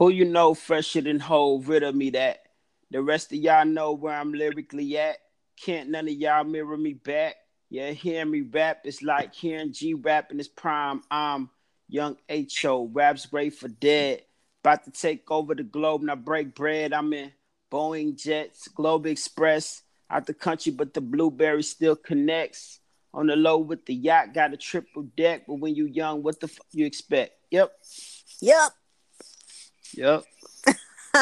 Who you know fresher than whole, rid of me that. The rest of y'all know where I'm lyrically at. Can't none of y'all mirror me back. Yeah, hearing me rap it's like hearing G rap in his prime. I'm young H.O. Raps great for dead. About to take over the globe, and I break bread. I'm in Boeing Jets, Global Express, out the country, but the blueberry still connects. On the low with the yacht, got a triple deck, but when you young, what the fuck you expect? Yep. Yep. Yep.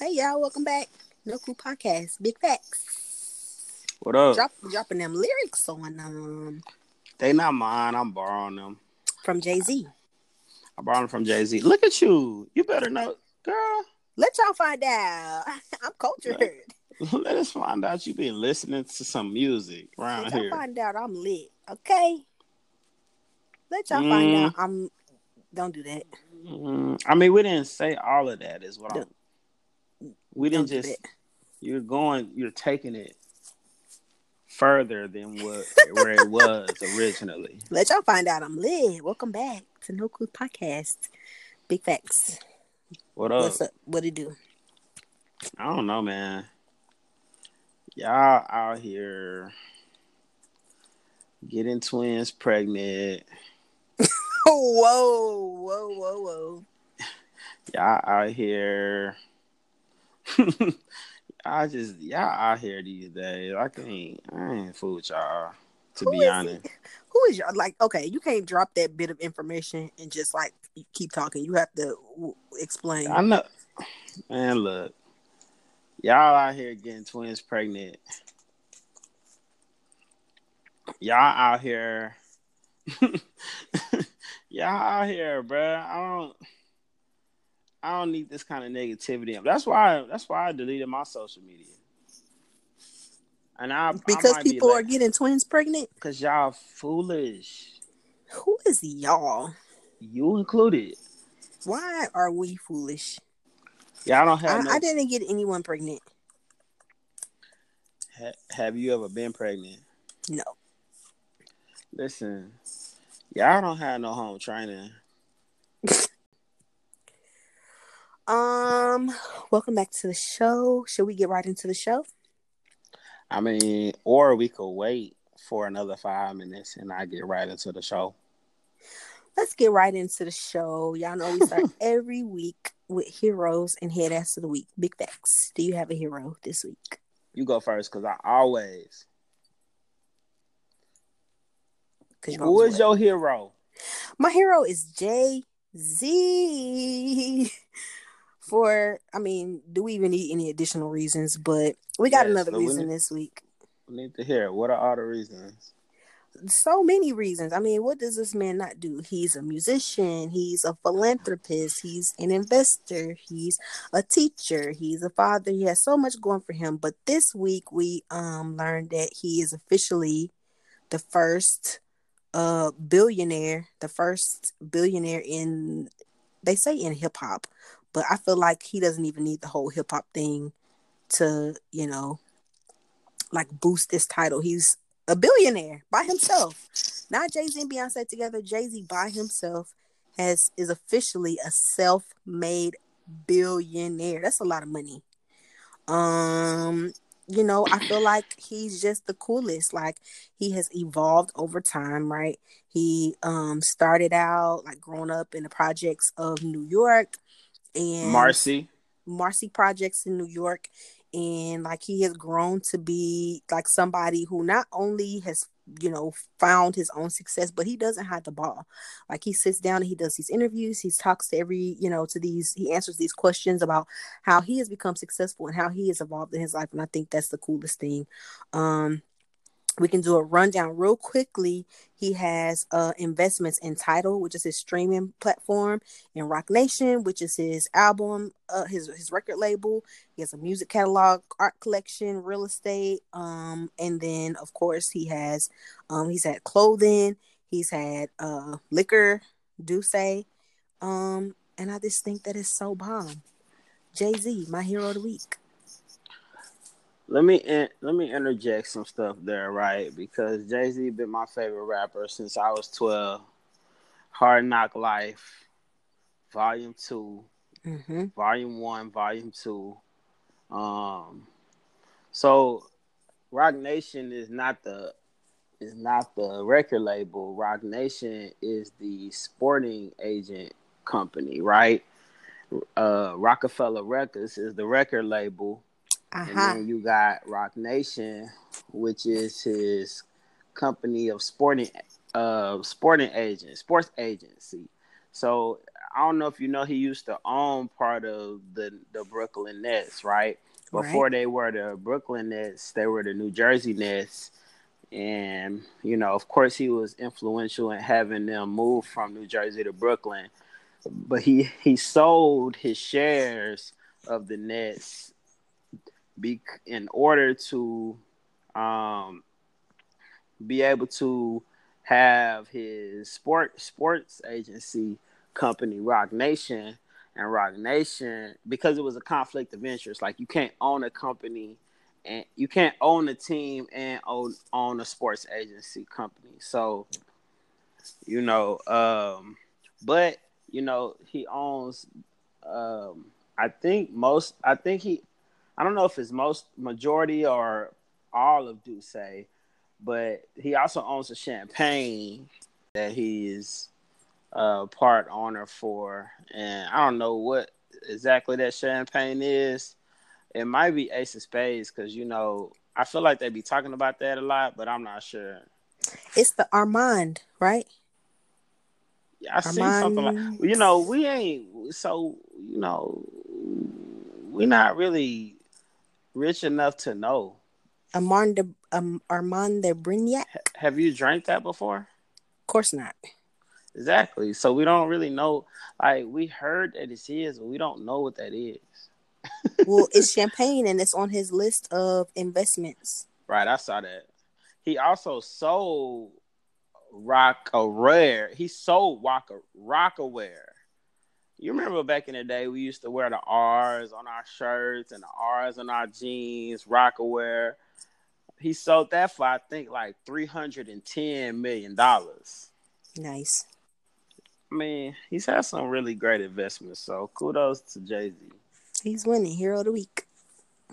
hey y'all, welcome back. No Couth Podcast. Big facts. What up? Drop, dropping them lyrics on um They not mine. I'm borrowing them. from Jay Z. I borrowed them from Jay Z. Look at you. You better know, girl. Let y'all find out. I'm cultured. Let us find out you've been listening to some music around Let y'all here. find out I'm lit. Okay. Let y'all Mm. find out I'm. Don't do that. Mm, I mean, we didn't say all of that. Is what I'm. We Don't didn't just. You're going. You're taking it further than what where it was originally. Let y'all find out I'm lit. Welcome back to No Couth Podcast. Big facts. What up? What's up? What it do? I don't know, man. Y'all out here getting twins pregnant. Whoa, whoa, whoa, whoa. Y'all out here. I just y'all out here these days. I can't. I ain't fool with y'all. To Who be honest, Who is y'all? Like, okay, you can't drop that bit of information and just like keep talking. You have to w- explain. I know. Man, look, y'all out here getting twins pregnant. Y'all out here. y'all out here, bruh. I don't. I don't need this kind of negativity. That's why. That's why I deleted my social media. And I because I might be people are getting twins pregnant. Cause y'all foolish. Who is y'all? You included. Why are we foolish? Y'all don't I, have no. I didn't get anyone pregnant. ha- have you ever been pregnant? No. Listen, y'all don't have no home training. Um, welcome back to the show. Should we get right into the show? I mean, or we could wait for another five minutes and I get right into the show. Let's get right into the show. Y'all know we start every week with heroes and head ass of the week. Big facts. Do you have a hero this week? You go first, cause I always. Cause you Who is your hero? My hero is Jay Z. For I mean, do we even need any additional reasons? But we got Yes, another we reason need- this week. We need to hear. What are all the reasons? So many reasons. I mean, what does this man not do? He's a musician. He's a philanthropist. He's an investor. He's a teacher. He's a father. He has so much going for him. But this week we um learned that he is officially the first billionaire, the first billionaire in they say in hip hop, but I feel like he doesn't even need the whole hip hop thing to, you know, like boost this title. He's a billionaire by himself. Not Jay Z and Beyonce together. Jay Z by himself has is officially a self-made billionaire. That's a lot of money. Um, you know, I feel like he's just the coolest. Like he has evolved over time, right? He um started out like growing up in the projects of New York and Marcy. Marcy projects in New York and like he has grown to be like somebody who not only has you know found his own success but he doesn't hide the ball. Like he sits down and he does these interviews he talks to every you know to these he answers these questions about how he has become successful and how he has evolved in his life and i think that's the coolest thing. Um we can do a rundown real quickly. He has uh, investments in Tidal, which is his streaming platform, and Roc Nation, which is his album, uh, his his record label. He has a music catalog, art collection, real estate, um, and then of course he has, um, he's had clothing, he's had uh, liquor, D'Ussé, um, and I just think that is so bomb. Jay Z, my hero of the week. Let me in, let me interject some stuff there, right? Because Jay Z been my favorite rapper since I was twelve. Hard Knock Life, Volume 2 Mm-hmm. Volume One, Volume Two. Um, so Roc Nation is not the is not the record label. Roc Nation is the sporting agent company, right? Uh, Roc-A-Fella Records is the record label, and Uh-huh. then you got Roc Nation, which is his company of sporting uh sporting agent, sports agency. So I don't know if you know he used to own part of the the Brooklyn Nets, right? Before Right. they were the Brooklyn Nets, they were the New Jersey Nets. And, you know, of course he was influential in having them move from New Jersey to Brooklyn. But he he sold his shares of the Nets be, in order to um be able to have his sport sports agency company Roc Nation and Roc Nation because it was a conflict of interest. Like you can't own a company and you can't own a team and own own a sports agency company. So you know, um, but you know he owns. Um, I think most. I think he. I don't know if it's most majority or all of D'Ussé, but he also owns a champagne that he is uh, part owner for, and I don't know what exactly that champagne is. It might be Ace of Spades because you know I feel like they'd be talking about that a lot, but I'm not sure. It's the Armand, right? Yeah, I see something like you know we ain't so you know we're not really rich enough to know. Armand de, um, Armand de Brignac? H- Have you drank that before? Of course not. Exactly. So we don't really know. Like we heard that it's his, but we don't know what that is. Well, it's champagne and it's on his list of investments. Right, I saw that. He also sold Rocawear. He sold Rock Rocawear. You remember back in the day, we used to wear the R's on our shirts and the R's on our jeans, Rocawear. He sold that for I think like three hundred and ten million dollars. Nice. I mean, he's had some really great investments. So kudos to Jay Z. He's winning hero of the week.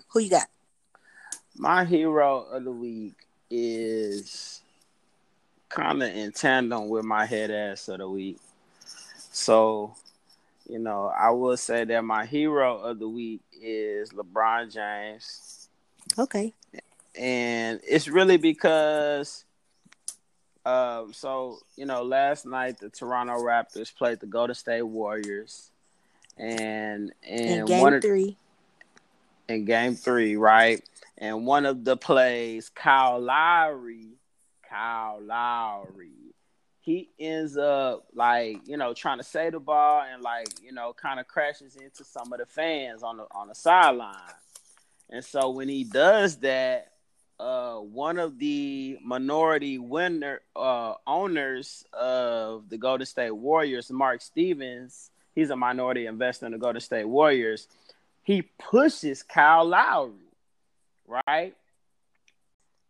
Who you got? My hero of the week is kind of in tandem with my head ass of the week. So, you know, I will say that my hero of the week is LeBron James. Okay. And it's really because um so, you know, last night the Toronto Raptors played the Golden State Warriors. And In and game one of, three. in game three, right? And one of the plays, Kyle Lowry, Kyle Lowry, he ends up like, you know, trying to save the ball and like, you know, kind of crashes into some of the fans on the on the sideline. And so when he does that, uh one of the minority winner uh owners of the Golden State Warriors, Mark Stevens, he's a minority investor in the Golden State Warriors. He pushes Kyle Lowry, right?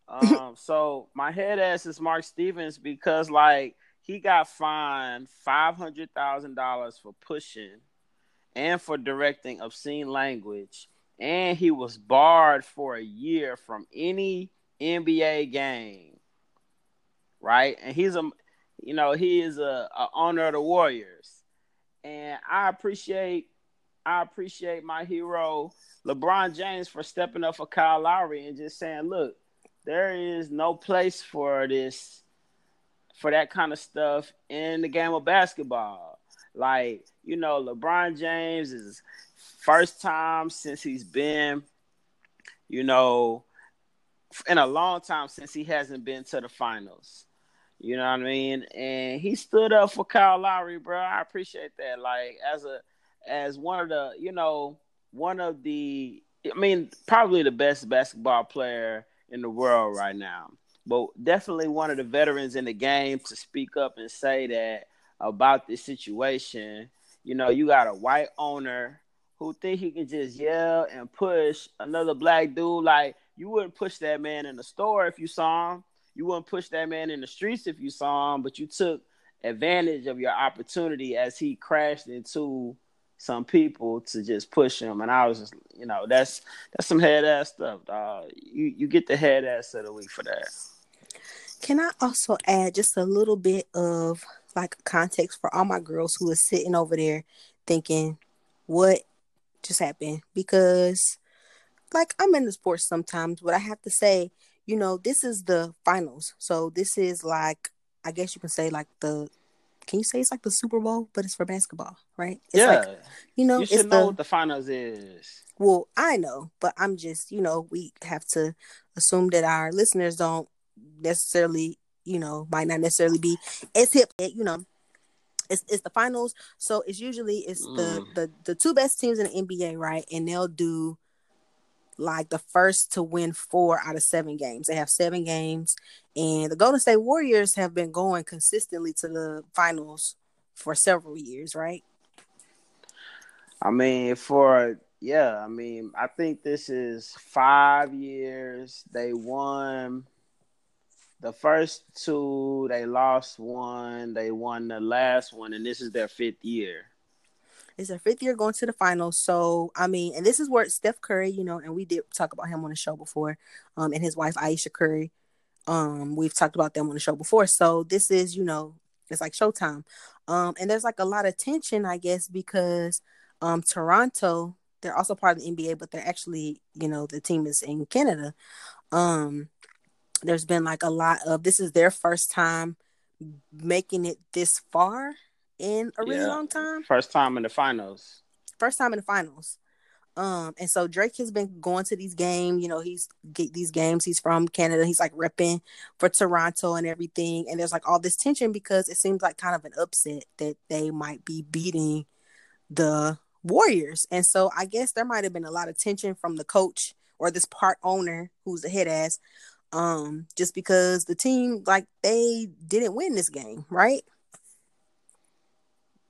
Um, so my head ass is Mark Stevens because like he got fined five hundred thousand dollars for pushing and for directing obscene language, and he was barred for a year from any NBA game. Right, and he's a, you know, he is a, a owner of the Warriors, and I appreciate, I appreciate my hero LeBron James for stepping up for Kyle Lowry and just saying, look, there is no place for this for that kind of stuff in the game of basketball. Like, you know, LeBron James is first time since he's been, you know, in a long time since he hasn't been to the finals. You know what I mean? And he stood up for Kyle Lowry, bro. I appreciate that. Like as a as one of the, you know, one of the I mean, probably the best basketball player in the world right now. But definitely one of the veterans in the game to speak up and say that about this situation. You know, you got a white owner who think he can just yell and push another black dude. Like you wouldn't push that man in the store if you saw him. You wouldn't push that man in the streets if you saw him, but you took advantage of your opportunity as he crashed into some people to just push him. And I was just, you know, that's that's some head ass stuff. Dog. You you get the head ass of the week for that. Can I also add just a little bit of like context for all my girls who are sitting over there thinking, what just happened? Because like I'm in the sports sometimes, but I have to say, you know, this is the finals. So this is like I guess you can say like the can you say it's like the Super Bowl, but it's for basketball, right? It's yeah. Like, you know, you should know the, what the finals is. Well, I know, but I'm just, you know, we have to assume that our listeners don't necessarily, you know, might not necessarily be as hip, you know. It's, it's the finals, so it's usually it's mm. the, the the two best teams in the NBA, right? And they'll do like the first to win four out of seven games. They have seven games, and the Golden State Warriors have been going consistently to the finals for several years, right? I mean, for yeah, I mean, I think this is five years. They won the first two, they lost one, they won the last one, and this is their fifth year. It's their fifth year going to the finals. So I mean, and this is where Steph Curry, you know, and we did talk about him on the show before, um, and his wife Ayesha Curry. Um, we've talked about them on the show before. So this is, you know, it's like showtime. Um, and there's like a lot of tension, I guess, because um Toronto, they're also part of the NBA, but they're actually, you know, the team is in Canada. Um, there's been like a lot of this is their first time making it this far in a really yeah. long time. First time in the finals. First time in the finals. Um, and so Drake has been going to these games. You know, he's get these games. He's from Canada. He's like repping for Toronto and everything. And there's like all this tension because it seems like kind of an upset that they might be beating the Warriors. And so I guess there might have been a lot of tension from the coach or this part owner who's a head ass, um, just because the team like they didn't win this game, right?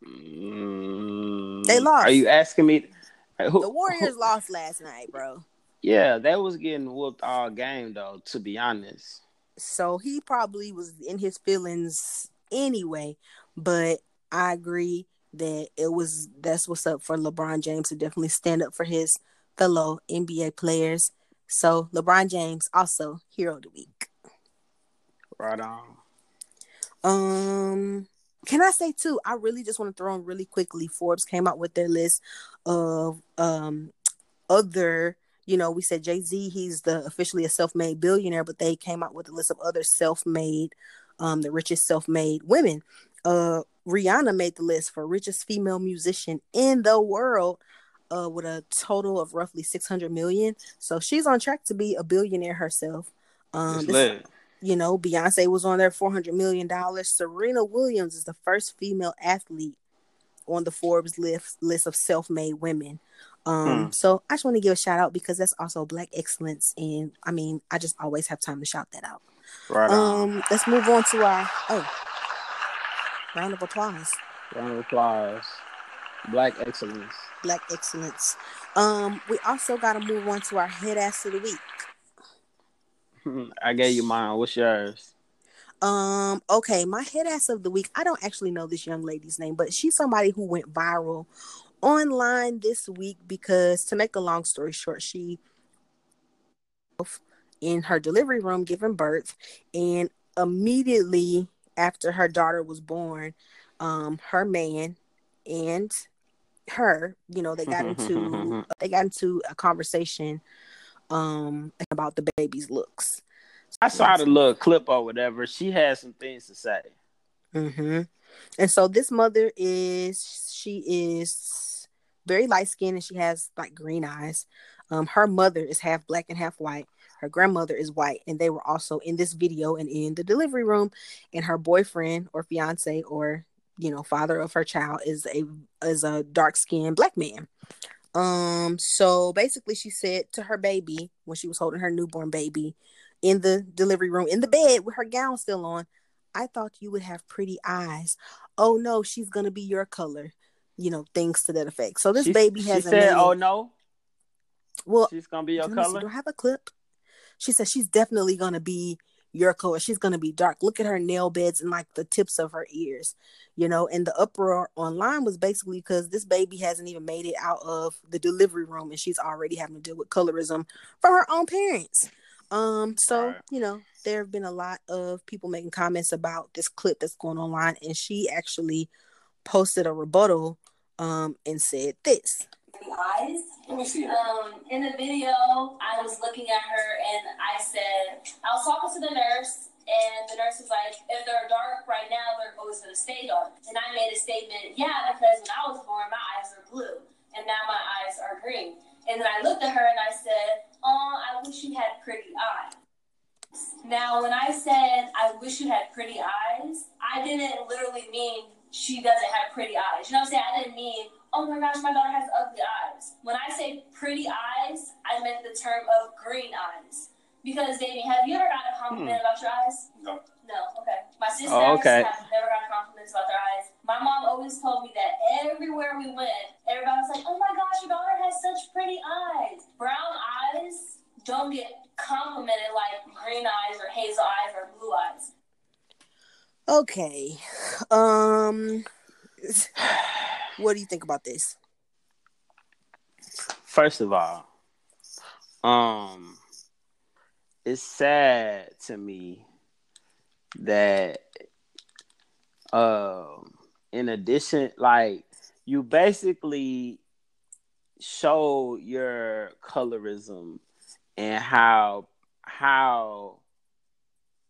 Mm, they lost. Are you asking me? Who, the Warriors who, lost last night, bro. Yeah, that was getting whooped all game though. To be honest, so he probably was in his feelings anyway. But I agree that it was that's what's up for LeBron James to definitely stand up for his fellow NBA players. So LeBron James also hero of the week. Right on. Um can I say too? I really just want to throw in really quickly. Forbes came out with their list of um other. You know, we said Jay Z. He's the officially a self-made billionaire, but they came out with a list of other self-made, um, the richest self-made women. Uh, Rihanna made the list for richest female musician in the world. Uh, with a total of roughly 600 million. So she's on track to be a billionaire herself. Um, this, you know, Beyonce was on there $400 million. Serena Williams is the first female athlete on the Forbes list, list of self made women. Um, hmm. So I just want to give a shout out because that's also Black excellence. And I mean, I just always have time to shout that out. Right. Um, let's move on to our, oh, round of applause. Round of applause. Black excellence. Black excellence. Um, we also got to move on to our head ass of the week. I gave you mine. What's yours? Um, okay, my head ass of the week. I don't actually know this young lady's name, but she's somebody who went viral online this week because to make a long story short, she in her delivery room giving birth and immediately after her daughter was born, um, her man and her, you know, they got into they got into a conversation um about the baby's looks. I saw the little clip or whatever. She had some things to say. Mm-hmm. And so this mother is she is very light skinned and she has like green eyes. Um, her mother is half black and half white. Her grandmother is white, and they were also in this video and in the delivery room. And her boyfriend or fiance or you know father of her child is a is a dark skinned black man. Um, so basically, she said to her baby when she was holding her newborn baby in the delivery room in the bed with her gown still on, I thought you would have pretty eyes. Oh no, she's gonna be your color. You know, things to that effect. So this she, baby has. She said, "Oh no." Well, she's gonna be your color. do I have a clip? She said she's definitely gonna be your color. She's gonna be dark. Look at her nail beds and like the tips of her ears, you know. And the uproar online was basically because this baby hasn't even made it out of the delivery room, and she's already having to deal with colorism from her own parents. Um, so right. you know, there have been a lot of people making comments about this clip that's going online, and she actually posted a rebuttal um and said this eyes. Let me see Um, in the video, I was looking at her and I said, I was talking to the nurse, and the nurse was like, if they're dark right now, they're always going to stay dark. And I made a statement, yeah, because when I was born, my eyes were blue, and now my eyes are green. And then I looked at her and I said, oh, I wish you had pretty eyes. Now, when I said I wish you had pretty eyes, I didn't literally mean she doesn't have pretty eyes. You know what I'm saying? I didn't mean oh my gosh, my daughter has ugly eyes. When I say pretty eyes, I meant the term of green eyes. Because, Davey, have you ever gotten a compliment hmm. about your eyes? No. No, okay. My sisters oh, okay. have never gotten compliments about their eyes. My mom always told me that everywhere we went, everybody was like, oh my gosh, your daughter has such pretty eyes. Brown eyes don't get complimented like green eyes or hazel eyes or blue eyes. Okay. Um what do you think about this? First of all, um, it's sad to me that, um, in addition, like you basically show your colorism and how how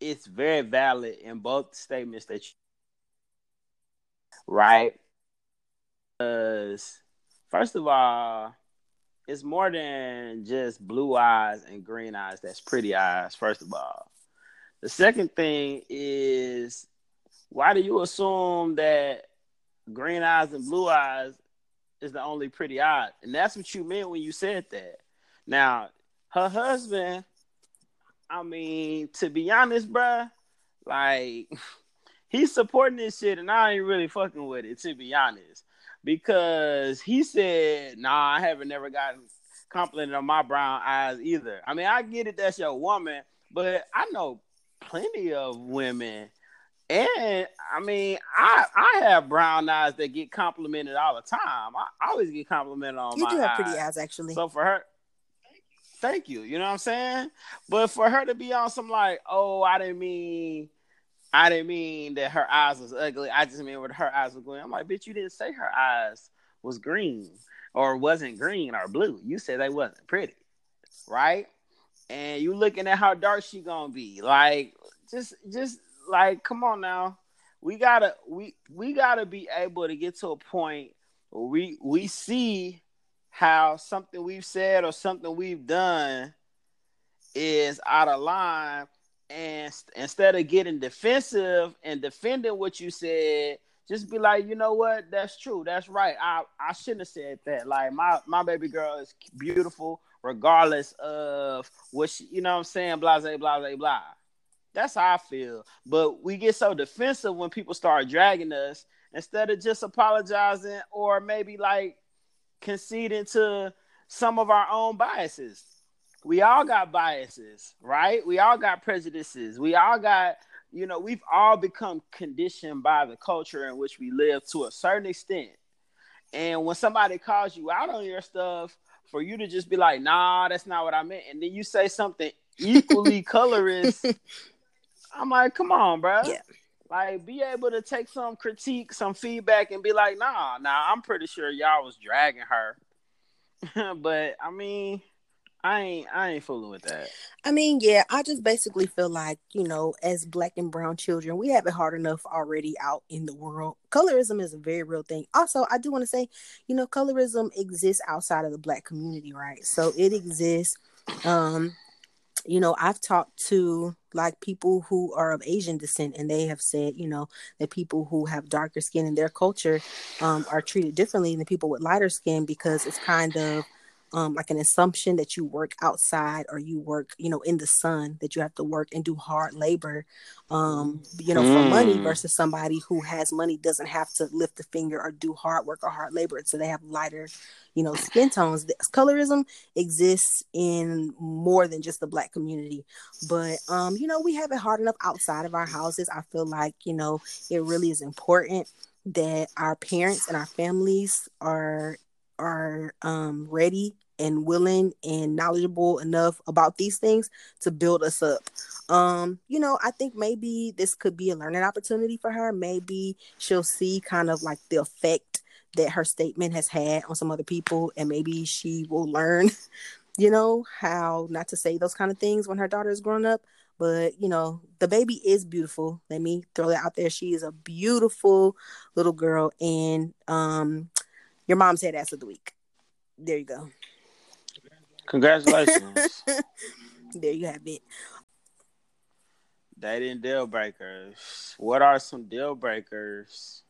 it's very valid in both statements that you right because first of all, it's more than just blue eyes and green eyes. That's pretty eyes. First of all, the second thing is why do you assume that green eyes and blue eyes is the only pretty eye? And that's what you meant when you said that. Now, her husband, I mean, to be honest, bruh, like he's supporting this shit, and I ain't really fucking with it. To be honest, because he said, "Nah, I haven't never gotten complimented on my brown eyes either." I mean, I get it, that's your woman, but I know plenty of women, and I mean, I I have brown eyes that get complimented all the time. I, I always get complimented on you my. You do have eyes. pretty eyes, actually. So for her, thank you. You know what I'm saying? But for her to be on some like, oh, I didn't mean I didn't mean that her eyes was ugly. I just mean what her eyes were going. I'm like, bitch, you didn't say her eyes was green or wasn't green or blue. You said they wasn't pretty, right? And you looking at how dark she gonna be. Like, just, just like, come on now. We gotta, we, we gotta be able to get to a point where we, we see how something we've said or something we've done is out of line and instead of getting defensive and defending what you said, just be like, you know what? That's true. That's right. I, I shouldn't have said that. Like my my baby girl is beautiful, regardless of what she, you know what I'm saying, blah blah blah blah. That's how I feel. But we get so defensive when people start dragging us instead of just apologizing or maybe like conceding to some of our own biases we all got biases, right? We all got prejudices. We all got, you know, we've all become conditioned by the culture in which we live to a certain extent. And when somebody calls you out on your stuff, for you to just be like, nah, that's not what I meant. And then you say something equally colorist. I'm like, come on, bro. Yeah. Like, be able to take some critique, some feedback, and be like, nah, nah, I'm pretty sure y'all was dragging her. but I mean, I ain't I ain't fooling with that. I mean, yeah, I just basically feel like, you know, as black and brown children, we have it hard enough already out in the world. Colorism is a very real thing. Also, I do want to say, you know, colorism exists outside of the black community, right? So it exists. Um, you know, I've talked to like people who are of Asian descent, and they have said, you know, that people who have darker skin in their culture um, are treated differently than people with lighter skin because it's kind of um, like an assumption that you work outside or you work, you know, in the sun, that you have to work and do hard labor, um, you know, for money Mm. versus somebody who has money doesn't have to lift a finger or do hard work or hard labor. So they have lighter, you know, skin tones. This colorism exists in more than just the black community. But um, you know, we have it hard enough outside of our houses. I feel like, you know, it really is important that our parents and our families are are um, ready and willing and knowledgeable enough about these things to build us up. Um, you know, I think maybe this could be a learning opportunity for her. Maybe she'll see kind of like the effect that her statement has had on some other people, and maybe she will learn, you know, how not to say those kind of things when her daughter is grown up. But you know, the baby is beautiful. Let me throw that out there. She is a beautiful little girl, and um, your mom's head ass of the week. There you go. Congratulations. there you have it. Dating deal breakers. What are some deal breakers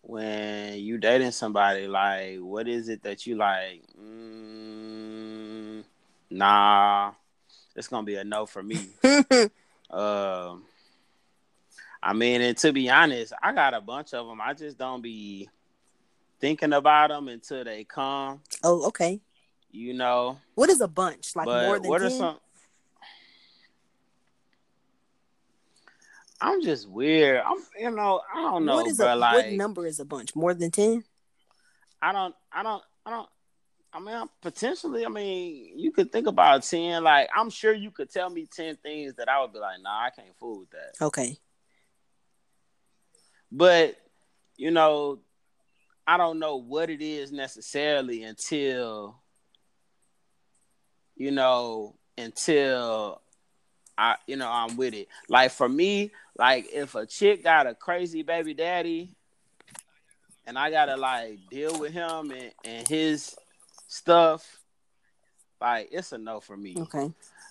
when you dating somebody? Like, what is it that you like? Mm, nah, it's gonna be a no for me. Um, I mean, and to be honest, I got a bunch of them. I just don't be thinking about them until they come. oh, okay. You know, What is a bunch? Like more than what 10? are some? I'm just weird. I'm, you know, I don't know, what is bro. a like, what number is a bunch? More than ten? I don't, I don't, I don't. I mean, I'm- potentially, I mean, you could think about ten. Like, I'm sure you could tell me ten things that I would be like, nah, I can't fool with that. Okay. But you know, I don't know what it is necessarily until you know until I you know I'm with it. Like for me, like if a chick got a crazy baby daddy and I gotta like deal with him and, and his stuff, like it's a no for me. Okay.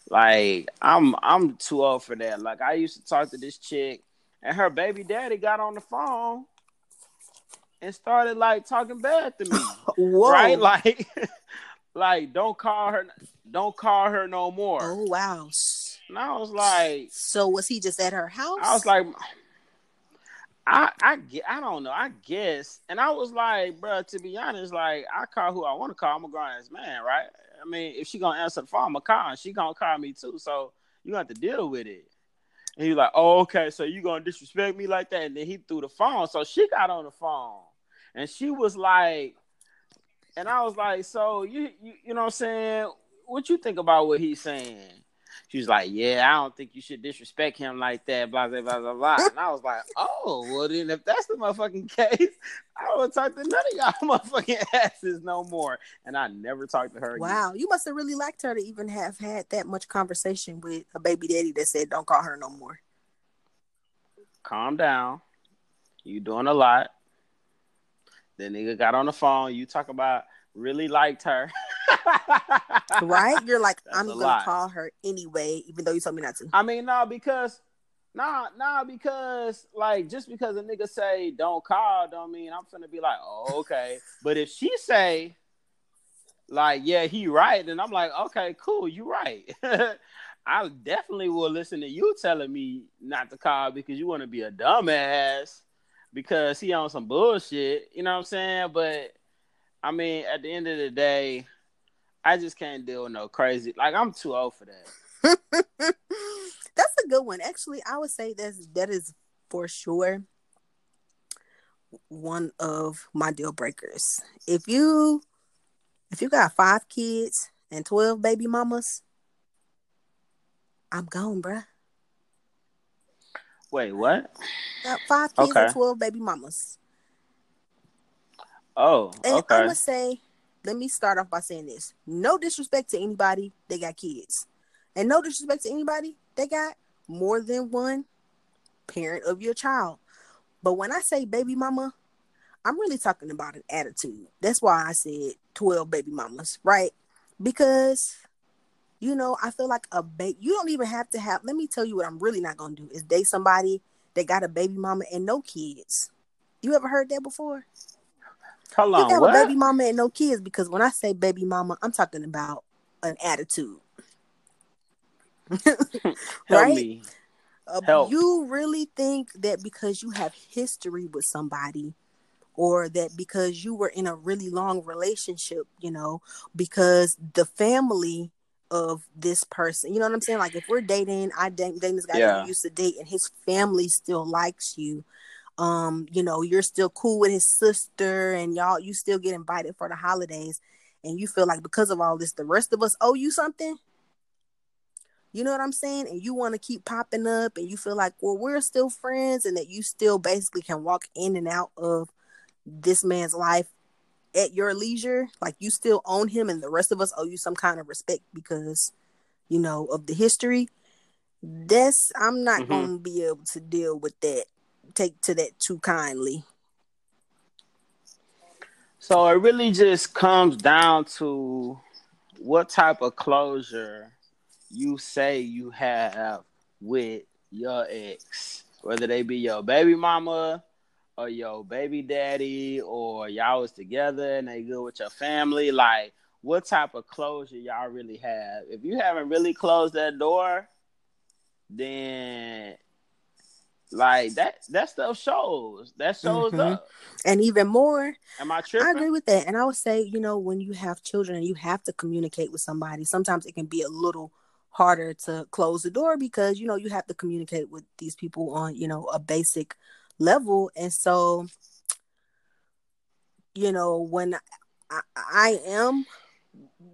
Like I'm I'm too old for that. Like I used to talk to this chick and her baby daddy got on the phone and started like talking bad to me. Whoa. Right? Like like don't call her don't call her no more. Oh wow. And I was like So was he just at her house? I was like I I get I don't know, I guess. And I was like, bro, to be honest, like I call who I want to call. I'm a grown ass man, right? I mean, if she gonna answer the phone, I'm gonna call and she gonna call me too. So you have to deal with it. And he like, oh, okay, so you gonna disrespect me like that? And then he threw the phone. So she got on the phone and she was like, and I was like, so you you, you know what I'm saying? What you think about what he's saying? She was like, yeah, I don't think you should disrespect him like that, blah blah blah blah blah. And I was like, oh, well then if that's the motherfucking case, I don't talk to none of y'all motherfucking asses no more. And I never talked to her again. Wow, you must have really liked her to even have had that much conversation with a baby daddy that said, "Don't call her no more." calm down. You doing a lot. The nigga got on the phone. You talk about really liked her. Right? You're like, That's "I'm gonna lot. call her anyway, even though you told me not to." I mean, no, because nah, nah, because like just because a nigga say don't call, don't mean I'm finna be like, oh, okay. but if she say like, yeah, he right, then I'm like, okay, cool, you right. I definitely will listen to you telling me not to call because you want to be a dumbass because he on some bullshit. You know what I'm saying? But I mean, at the end of the day, I just can't deal with no crazy. Like I'm too old for that. that's a good one. Actually, I would say that's that is for sure one of my deal breakers. If you if you got five kids and twelve baby mamas, I'm gone, bruh. Wait, what? Five kids Okay. and twelve baby mamas. Oh, And okay. I'm gonna say, let me start off by saying this: no disrespect to anybody they got kids, and no disrespect to anybody they got more than one parent of your child. But when I say baby mama, I'm really talking about an attitude. That's why I said 12 baby mamas, right? Because you know, I feel like a baby. You don't even have to have. Let me tell you what I'm really not gonna do is date somebody that got a baby mama and no kids. You ever heard that before? Hold You on, can have what? a baby mama and no kids because when I say baby mama, I'm talking about an attitude. Help right? me. Uh, Help. You really think that because you have history with somebody, or that because you were in a really long relationship, you know, because the family of this person, you know what I'm saying? Like if we're dating, I date dating this guy Yeah. you used to date, and his family still likes you. Um, you know, you're still cool with his sister, and y'all, you still get invited for the holidays, and you feel like because of all this, the rest of us owe you something. You know what I'm saying? And you want to keep popping up and you feel like, well, we're still friends and that you still basically can walk in and out of this man's life at your leisure. Like you still own him and the rest of us owe you some kind of respect because, you know, of the history. That's I'm not Mhm. gonna be able to deal with that. Take to that too kindly. So it really just comes down to what type of closure you say you have with your ex, whether they be your baby mama or your baby daddy, or y'all was together and they good with your family. Like, what type of closure y'all really have? If you haven't really closed that door, then like that that stuff shows. That shows Mhm. up. And even more, Am I I agree with that. And I would say, you know, when you have children and you have to communicate with somebody, sometimes it can be a little harder to close the door because, you know, you have to communicate with these people on, you know, a basic level. And so, you know, when I, I am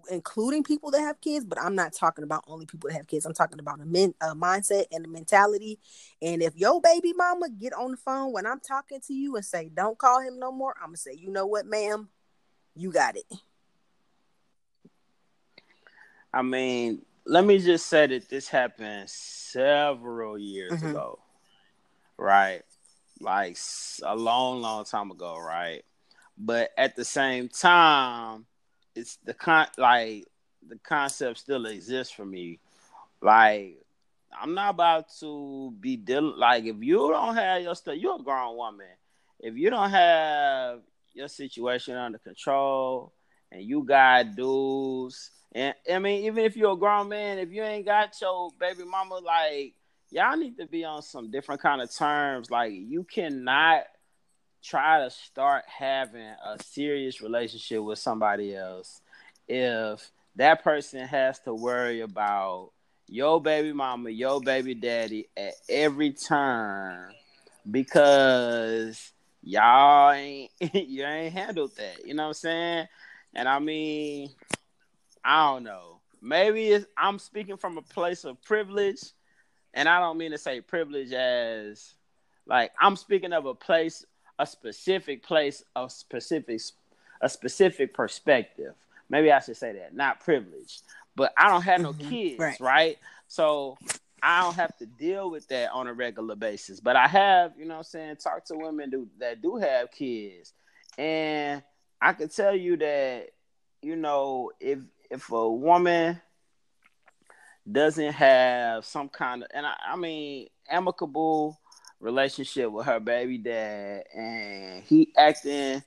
including people that have kids, but I'm not talking about only people that have kids. I'm talking about a men a mindset and a mentality. And if your baby mama get on the phone when I'm talking to you and say, "Don't call him no more," I'm gonna say, "You know what, ma'am, you got it." I mean, let me just say that this happened several years Mhm. ago, right? Like a long, long time ago, right? But at the same time, it's the con like the concept still exists for me. Like I'm not about to be dealing like if you don't have your stuff, you're a grown woman. If you don't have your situation under control and you got dudes, and I mean, even if you're a grown man, if you ain't got your baby mama, like y'all need to be on some different kind of terms. Like you cannot try to start having a serious relationship with somebody else if that person has to worry about your baby mama, your baby daddy at every turn because y'all ain't you ain't handled that. You know what I'm saying? And I mean, I don't know. Maybe I'm speaking from a place of privilege, and I don't mean to say privilege as like I'm speaking of a place, a specific place, a specific, a specific perspective. Maybe I should say that, not privilege. But I don't have no Mhm, kids, right. right? So I don't have to deal with that on a regular basis. But I have, you know what I'm saying, talk to women do, that do have kids. And I can tell you that, you know, if if a woman doesn't have some kind of and I, I mean amicable relationship with her baby dad and he acting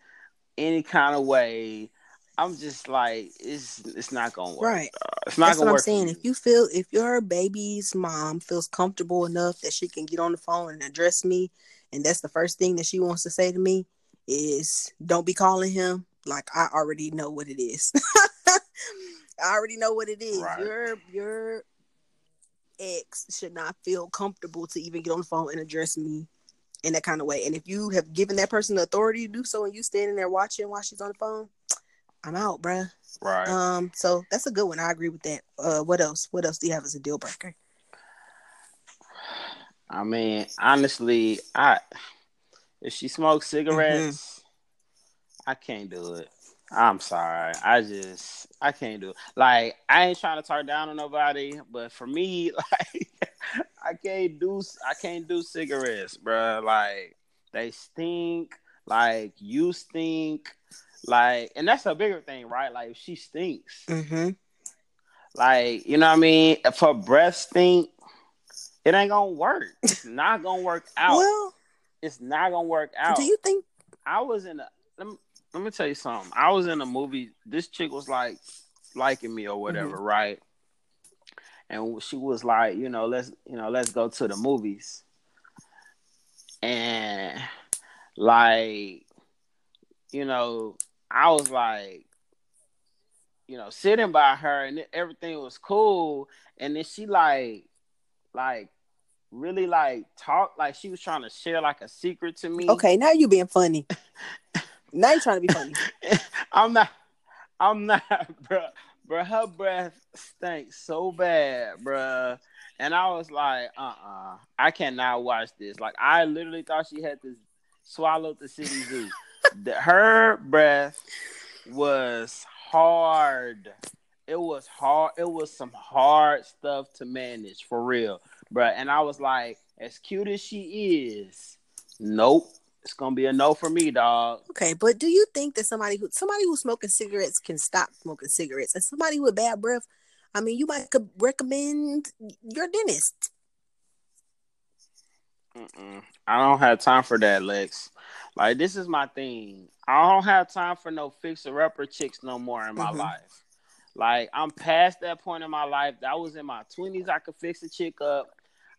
any kind of way, I'm just like it's it's not gonna work. Right. dog. It's not That's gonna what I'm saying. If you feel if your baby's mom feels comfortable enough that she can get on the phone and address me, and that's the first thing that she wants to say to me is don't be calling him. Like I already know what it is. I already know what it is. Right. Your your ex should not feel comfortable to even get on the phone and address me in that kind of way. And if you have given that person the authority to do so and you standing there watching while she's on the phone, I'm out, bruh. right. Um, so that's a good one. I agree with that. Uh, what else? What else do you have as a deal breaker? I mean, honestly, I if she smokes cigarettes, I can't do it. I'm sorry. I just I can't do it. Like I ain't trying to talk down on nobody, but for me, like I can't do I can't do cigarettes, bruh. Like they stink. Like you stink. Like, and that's a bigger thing, right? Like if she stinks. Mm-hmm. Like, you know what I mean? If her breath stink, it ain't gonna work. It's not gonna work out. Well, it's not gonna work out. do you think? I was in a let me tell you something. I was in a movie. This chick was like liking me or whatever, mm-hmm. right? And she was like, you know, let's you know, let's go to the movies. And like, you know, I was like, you know, sitting by her and everything was cool. And then she like, like really like talked like she was trying to share like a secret to me. Okay, now you being funny. now you're trying to be funny. I'm not. I'm not, bro. Bro, her breath stank so bad, bro. And I was like, uh uh-uh, uh I cannot watch this. Like, I literally thought she had to swallow the city zoo. the, her breath was hard. It was hard. It was some hard stuff to manage for real, bro. And I was like, as cute as she is, nope. It's gonna be a no for me, dog. Okay, but do you think that somebody who somebody who's smoking cigarettes can stop smoking cigarettes, and somebody with bad breath? I mean, you might could recommend your dentist. Mm-mm. I don't have time for that, Lex. Like this is my thing. I don't have time for no fixer upper chicks no more in my mm-hmm. life. Like I'm past that point in my life. That was in my twenties. I could fix a chick up.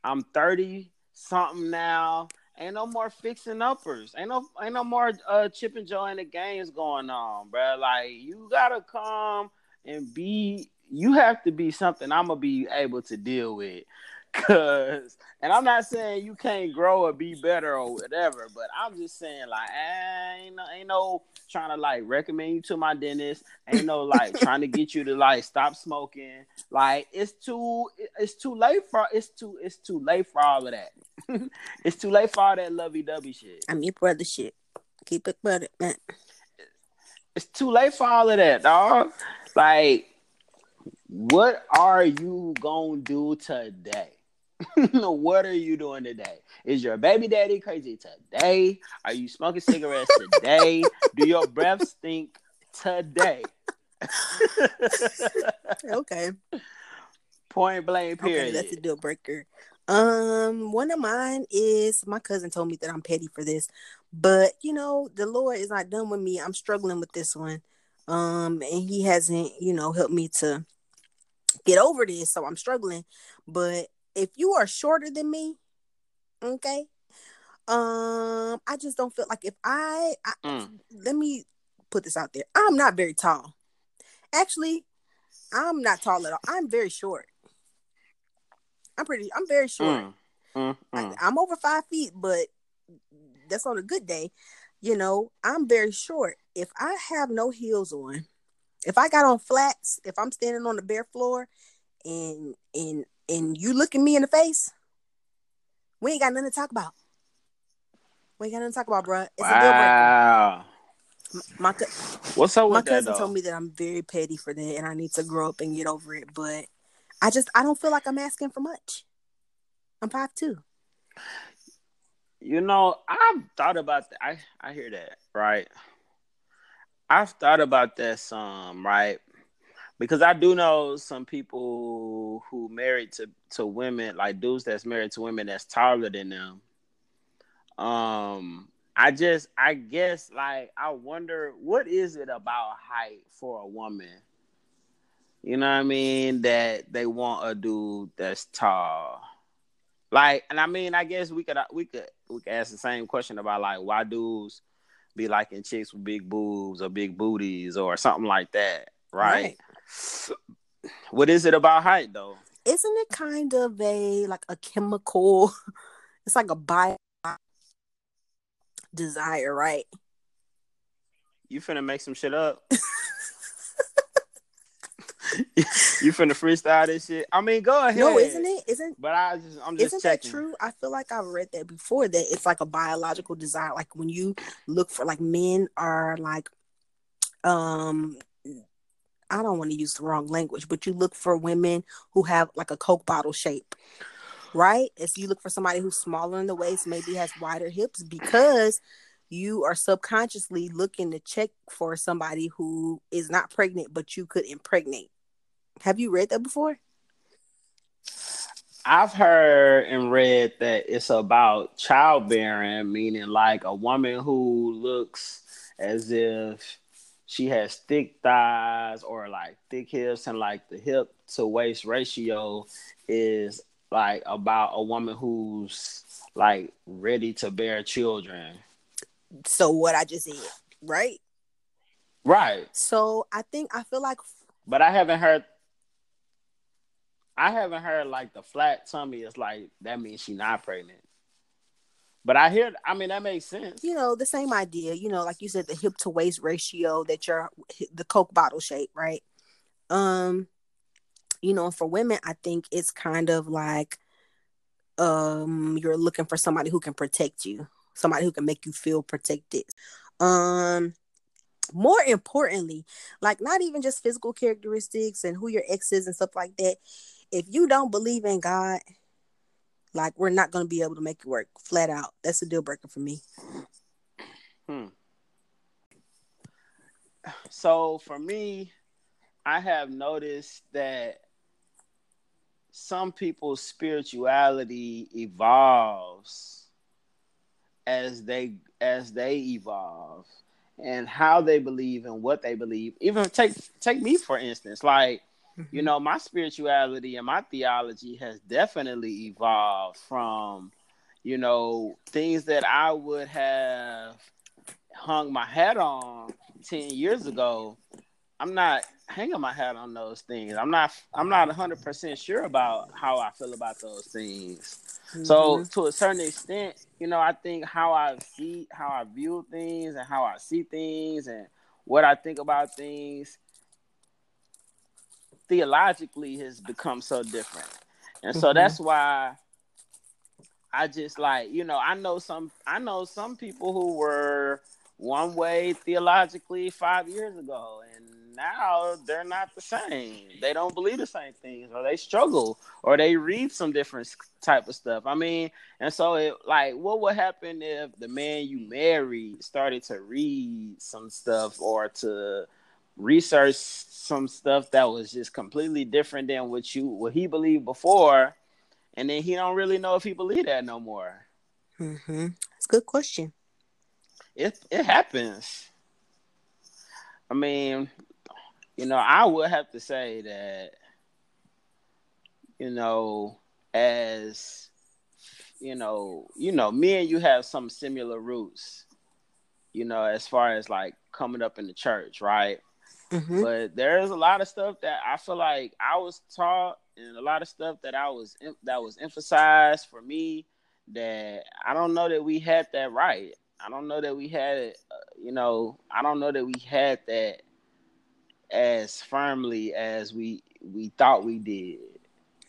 I'm thirty something now. Ain't no more fixing uppers. Ain't no ain't no more uh Chip and Joanna Gaines going on, bro. Like you gotta come and be you have to be something I'm gonna be able to deal with. Cause and I'm not saying you can't grow or be better or whatever, but I'm just saying like ain't no, ain't no trying to like recommend you to my dentist. Ain't no like trying to get you to like stop smoking. Like it's too it's too late for it's too it's too late for all of that. it's too late for all that lovey dovey shit. I'm your brother shit. Keep it brother, man. It's too late for all of that, dog. Like, what are you gonna do today? what are you doing today? Is your baby daddy crazy today? Are you smoking cigarettes today? Do your breath stink today? okay. Point blank. Period. Okay, that's a deal breaker. Um, one of mine is my cousin told me that I'm petty for this, but you know the Lord is not done with me. I'm struggling with this one, um, and He hasn't, you know, helped me to get over this. So I'm struggling. But if you are shorter than me, okay, um, I just don't feel like if I, I mm. let me put this out there. I'm not very tall. Actually, I'm not tall at all. I'm very short. I'm pretty. I'm very short. Mm. Mm, mm. I, am over five feet, but that's on a good day. You know, I'm very short. If I have no heels on, if I got on flats, if I'm standing on the bare floor, and and and you looking me in the face, we ain't got nothing to talk about. We ain't got nothing to talk about, bro. It's wow. a deal breaker. My, my what's up? my cousin told me that I'm very petty for that, and I need to grow up and get over it. But I just I don't feel like I'm asking for much. I'm five two. You know, I've thought about that. I I hear that right. I've thought about that some right because I do know some people who married to to women like dudes that's married to women that's taller than them. Um, I just I guess like I wonder what is it about height for a woman? You know what I mean? That they want a dude that's tall. Like, and I mean, I guess we could we could we could ask the same question about like why dudes be liking chicks with big boobs or big booties or something like that, right? right. What is it about height though? Isn't it kind of a like a chemical? It's like a bio desire, right? You finna make some shit up. you finna freestyle this shit. I mean, go ahead. No, isn't it? Isn't but I just I'm just isn't checking. that true? I feel like I've read that before. That it's like a biological desire. Like when you look for like men are like um I don't want to use the wrong language, but you look for women who have like a Coke bottle shape, right? If you look for somebody who's smaller in the waist, maybe has wider hips, because you are subconsciously looking to check for somebody who is not pregnant, but you could impregnate. Have you read that before? I've heard and read that it's about childbearing, meaning like a woman who looks as if she has thick thighs or like thick hips and like the hip to waist ratio is like about a woman who's like ready to bear children. So what I just said, right? Right. So I think I feel like But I haven't heard I haven't heard like the flat tummy is like that means she's not pregnant. But I hear, I mean, that makes sense. You know, the same idea. You know, like you said, the hip to waist ratio that you're the Coke bottle shape, right? Um, you know, for women, I think it's kind of like um you're looking for somebody who can protect you, somebody who can make you feel protected. Um more importantly, like not even just physical characteristics and who your ex is and stuff like that. If you don't believe in God, like we're not going to be able to make it work flat out. That's a deal breaker for me. Hmm. So for me, I have noticed that some people's spirituality evolves as they as they evolve and how they believe and what they believe. Even take take me for instance, like. You know, my spirituality and my theology has definitely evolved from, you know, things that I would have hung my hat on 10 years ago. I'm not hanging my hat on those things. I'm not I'm not 100% sure about how I feel about those things. Mm-hmm. So to a certain extent, you know, I think how I see how I view things and how I see things and what I think about things theologically has become so different. And so mm-hmm. that's why I just like, you know, I know some I know some people who were one way theologically 5 years ago and now they're not the same. They don't believe the same things or they struggle or they read some different type of stuff. I mean, and so it like what would happen if the man you married started to read some stuff or to research some stuff that was just completely different than what you what he believed before, and then he don't really know if he believe that no more. Mm-hmm. That's a good question. It it happens. I mean, you know, I would have to say that, you know, as you know, you know, me and you have some similar roots, you know, as far as like coming up in the church, right? Mm-hmm. But there's a lot of stuff that I feel like I was taught, and a lot of stuff that I was that was emphasized for me that I don't know that we had that right. I don't know that we had it. Uh, you know, I don't know that we had that as firmly as we we thought we did,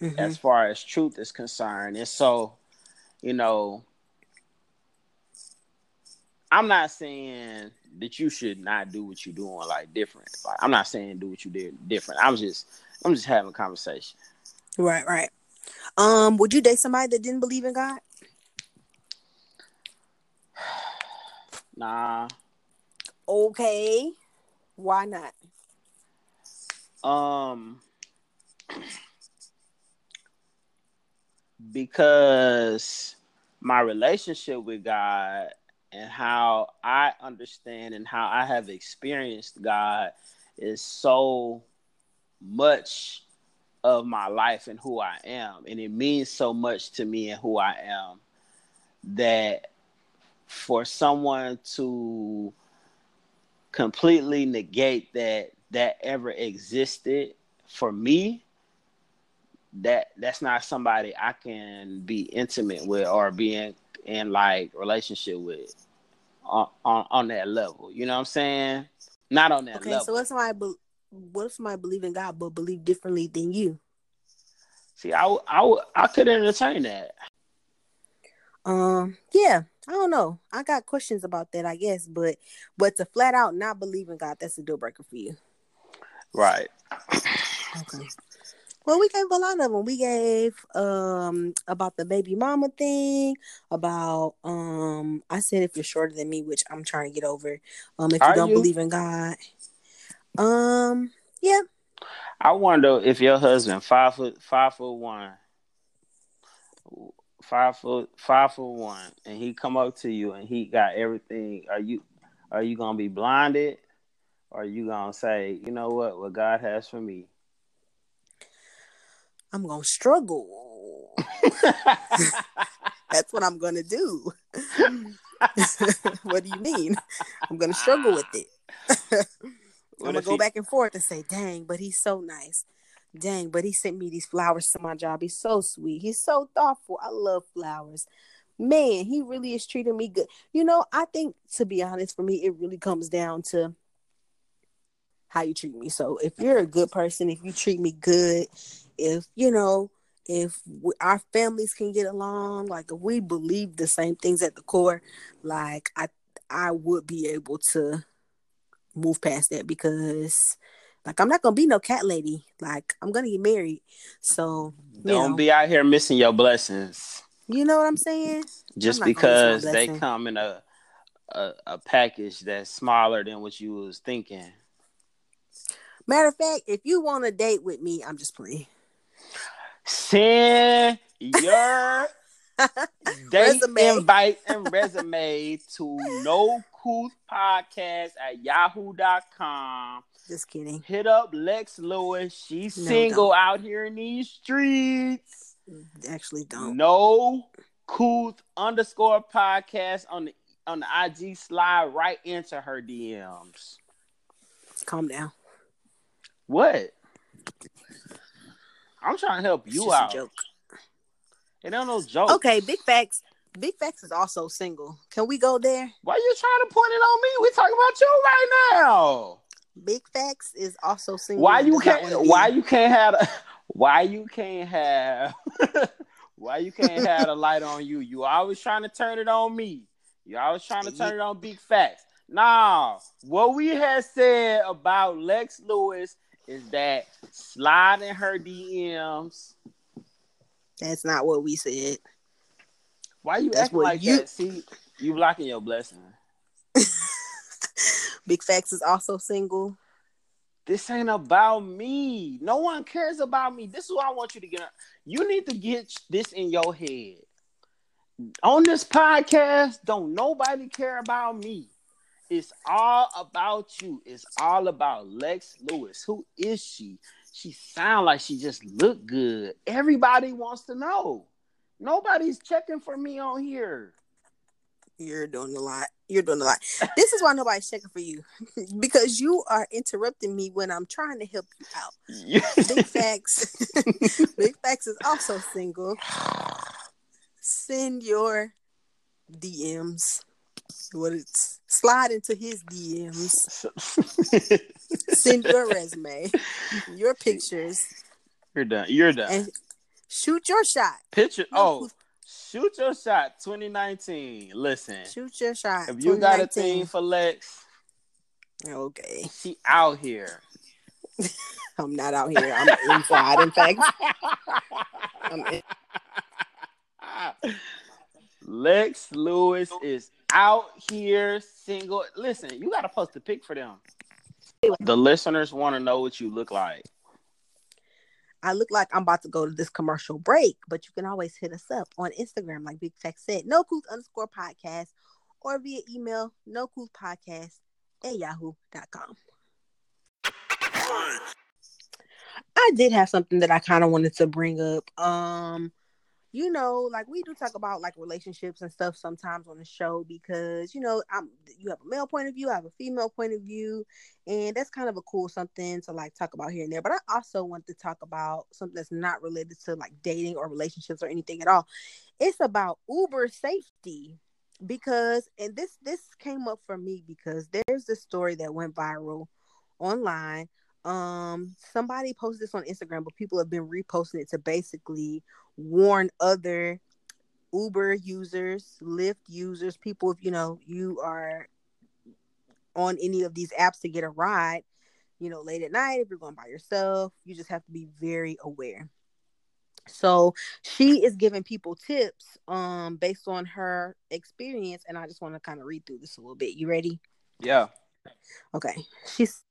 mm-hmm. as far as truth is concerned. And so, you know, I'm not saying that you should not do what you're doing like different. Like I'm not saying do what you did different. I'm just I'm just having a conversation. Right, right. Um, would you date somebody that didn't believe in God? nah. Okay. Why not? Um because my relationship with God and how I understand and how I have experienced God is so much of my life and who I am. And it means so much to me and who I am that for someone to completely negate that that ever existed for me that that's not somebody I can be intimate with or be in, in like relationship with on, on, on that level. You know what I'm saying? Not on that okay, level. so what somebody be- what if somebody believe in God but believe differently than you? See, I, I, I could entertain that. Um, yeah, I don't know. I got questions about that, I guess, but but to flat out not believe in God, that's a deal breaker for you. Right. Okay. Well, we gave a lot of them. We gave um about the baby mama thing, about um I said if you're shorter than me, which I'm trying to get over. Um if you Are don't you? believe in God. Um yeah. I wonder if your husband five foot five foot one five foot five foot one and he come up to you and he got everything are you Are you gonna be blinded? Or are you gonna say, you know what, what God has for me? I'm gonna struggle. That's what I'm gonna do. what do you mean? I'm gonna struggle with it. I'm gonna go he... back and forth and say, dang, but he's so nice. Dang, but he sent me these flowers to my job. He's so sweet. He's so thoughtful. I love flowers. Man, he really is treating me good. You know, I think to be honest, for me, it really comes down to how you treat me. So if you're a good person, if you treat me good, if you know, if we, our families can get along, like if we believe the same things at the core, like I I would be able to move past that because like I'm not gonna be no cat lady. Like I'm gonna get married. So don't know, be out here missing your blessings. You know what I'm saying? Just I'm because they come in a, a a package that's smaller than what you was thinking. Matter of fact, if you want to date with me, I'm just playing. Send your date invite and resume to no couth podcast at yahoo.com just kidding. Hit up Lex Lewis. She's no, single don't. out here in these streets. Actually, don't. No couth underscore podcast on the on the IG slide right into her DMs. Calm down. What? I'm trying to help you out. joke. It don't no joke. Okay, big facts. Big Facts is also single. Can we go there? Why you trying to point it on me? We talking about you right now. Big Facts is also single. Why you can't? Why you can't have? Why you can't have? why you can't have a light on you? You always trying to turn it on me. You always trying to turn it on Big Facts. Nah, what we had said about Lex Lewis is that sliding her DMs. That's not what we said. Why you That's acting like you... that? See, you blocking your blessing. Big Facts is also single. This ain't about me. No one cares about me. This is what I want you to get. You need to get this in your head. On this podcast, don't nobody care about me. It's all about you. It's all about Lex Lewis. Who is she? She sound like she just look good. Everybody wants to know. Nobody's checking for me on here. You're doing a lot. You're doing a lot. This is why nobody's checking for you because you are interrupting me when I'm trying to help you out. Big facts. Big facts is also single. Send your DMs. What it's slide into his DMs. Send your resume, your pictures. You're done. You're done. Shoot your shot. Picture. Oh, Shoot your shot 2019. Listen. Shoot your shot. If you got a thing for Lex, okay. She out here. I'm not out here. I'm inside. In fact, I'm in. Lex Lewis is out here single. Listen, you got to post a pic for them. The listeners want to know what you look like. I look like I'm about to go to this commercial break, but you can always hit us up on Instagram, like Big Tech said, no couth underscore podcast, or via email, no couth podcast at yahoo.com. I did have something that I kind of wanted to bring up. Um, you know, like we do talk about like relationships and stuff sometimes on the show because you know, I'm you have a male point of view, I have a female point of view, and that's kind of a cool something to like talk about here and there. But I also want to talk about something that's not related to like dating or relationships or anything at all. It's about Uber safety because and this this came up for me because there's this story that went viral online um somebody posted this on instagram but people have been reposting it to basically warn other Uber users, Lyft users, people if you know you are on any of these apps to get a ride, you know, late at night, if you're going by yourself, you just have to be very aware. So she is giving people tips um based on her experience, and I just want to kind of read through this a little bit. You ready? Yeah. Okay. She's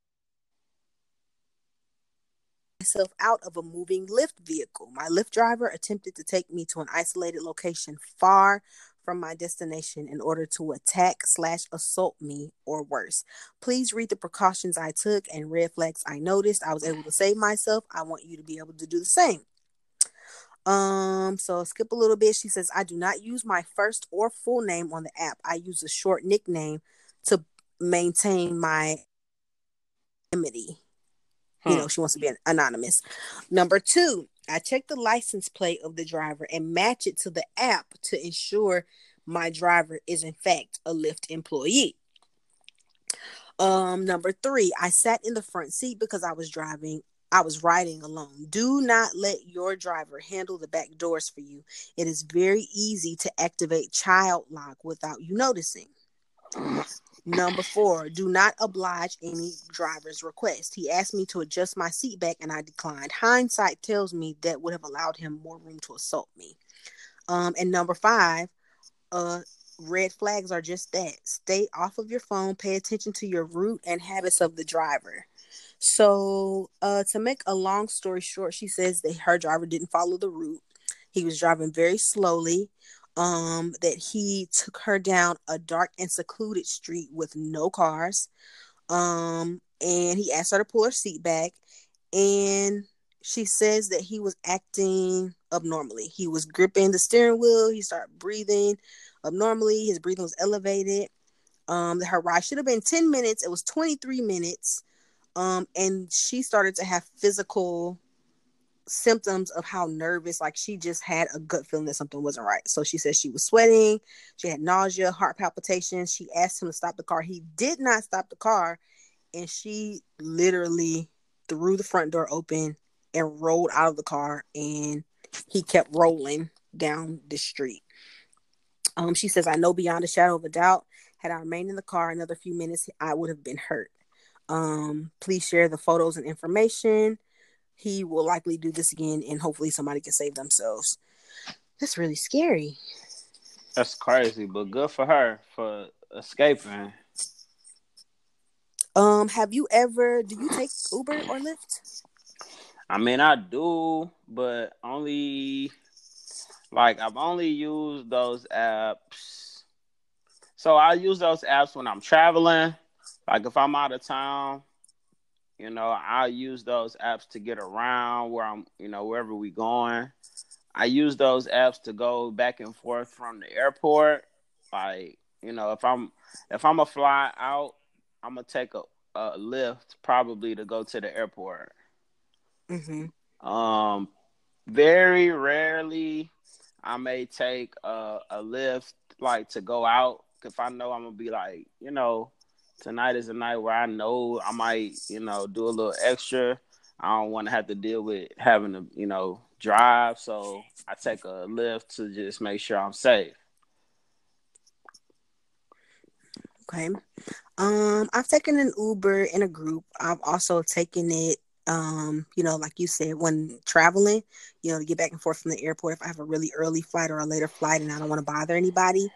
myself out of a moving Lyft vehicle. My Lyft driver attempted to take me to an isolated location far from my destination in order to attack slash assault me or worse. Please read the precautions I took and red flags I noticed. I was able to save myself. I want you to be able to do the same. Um, so skip a little bit. She says, I do not use my first or full name on the app. I use a short nickname to maintain my anonymity. Hmm. You know, she wants to be anonymous. Number two, I check the license plate of the driver and match it to the app to ensure my driver is in fact a Lyft employee. Um, number three, I sat in the front seat because I was driving. I was riding alone. Do not let your driver handle the back doors for you. It is very easy to activate child lock without you noticing. Number four, do not oblige any driver's request. He asked me to adjust my seat back and I declined. Hindsight tells me that would have allowed him more room to assault me. Um, and number five, uh, red flags are just that. Stay off of your phone, pay attention to your route and habits of the driver. So, uh, to make a long story short, she says that her driver didn't follow the route. He was driving very slowly um that he took her down a dark and secluded street with no cars um and he asked her to pull her seat back and she says that he was acting abnormally. He was gripping the steering wheel he started breathing abnormally his breathing was elevated um her ride should have been 10 minutes it was 23 minutes um and she started to have physical symptoms of how nervous like she just had a gut feeling that something wasn't right. So she said she was sweating she had nausea heart palpitations. She asked him to stop the car. He did not stop the car and she literally threw the front door open and rolled out of the car and he kept rolling down the street. Um she says i know beyond a shadow of a doubt had i remained in the car another few minutes i would have been hurt. Um please share the photos and information he will likely do this again and hopefully somebody can save themselves. That's really scary. That's crazy, but good for her for escaping. Um, have you ever do you take Uber or Lyft? I mean I do, but only like I've only used those apps. So I use those apps when I'm traveling. Like if I'm out of town, you know, I use those apps to get around where I'm, you know, wherever we going. I use those apps to go back and forth from the airport. Like, you know, if I'm if I'm a fly out, I'm gonna take a, a Lyft probably to go to the airport. Mm-hmm. Um, very rarely I may take a, a Lyft like to go out if I know I'm gonna be like, you know, tonight is a night where I know I might, you know, do a little extra. I don't want to have to deal with having to, you know, drive. So I take a Lyft to just make sure I'm safe. Okay. Um, I've taken an Uber in a group. I've also taken it, um, you know, like you said, when traveling, you know, to get back and forth from the airport if I have a really early flight or a later flight and I don't want to bother anybody.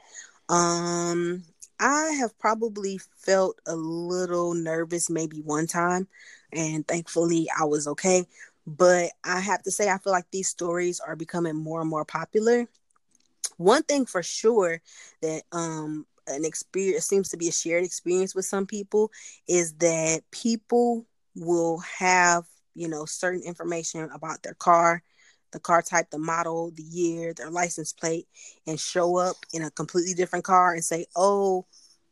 Um, I have probably felt a little nervous maybe one time, and thankfully I was okay. But I have to say, I feel like these stories are becoming more and more popular. One thing for sure that um an experience seems to be a shared experience with some people is that people will have you know certain information about their car the car type, the model, the year, their license plate, and show up in a completely different car and say, "Oh,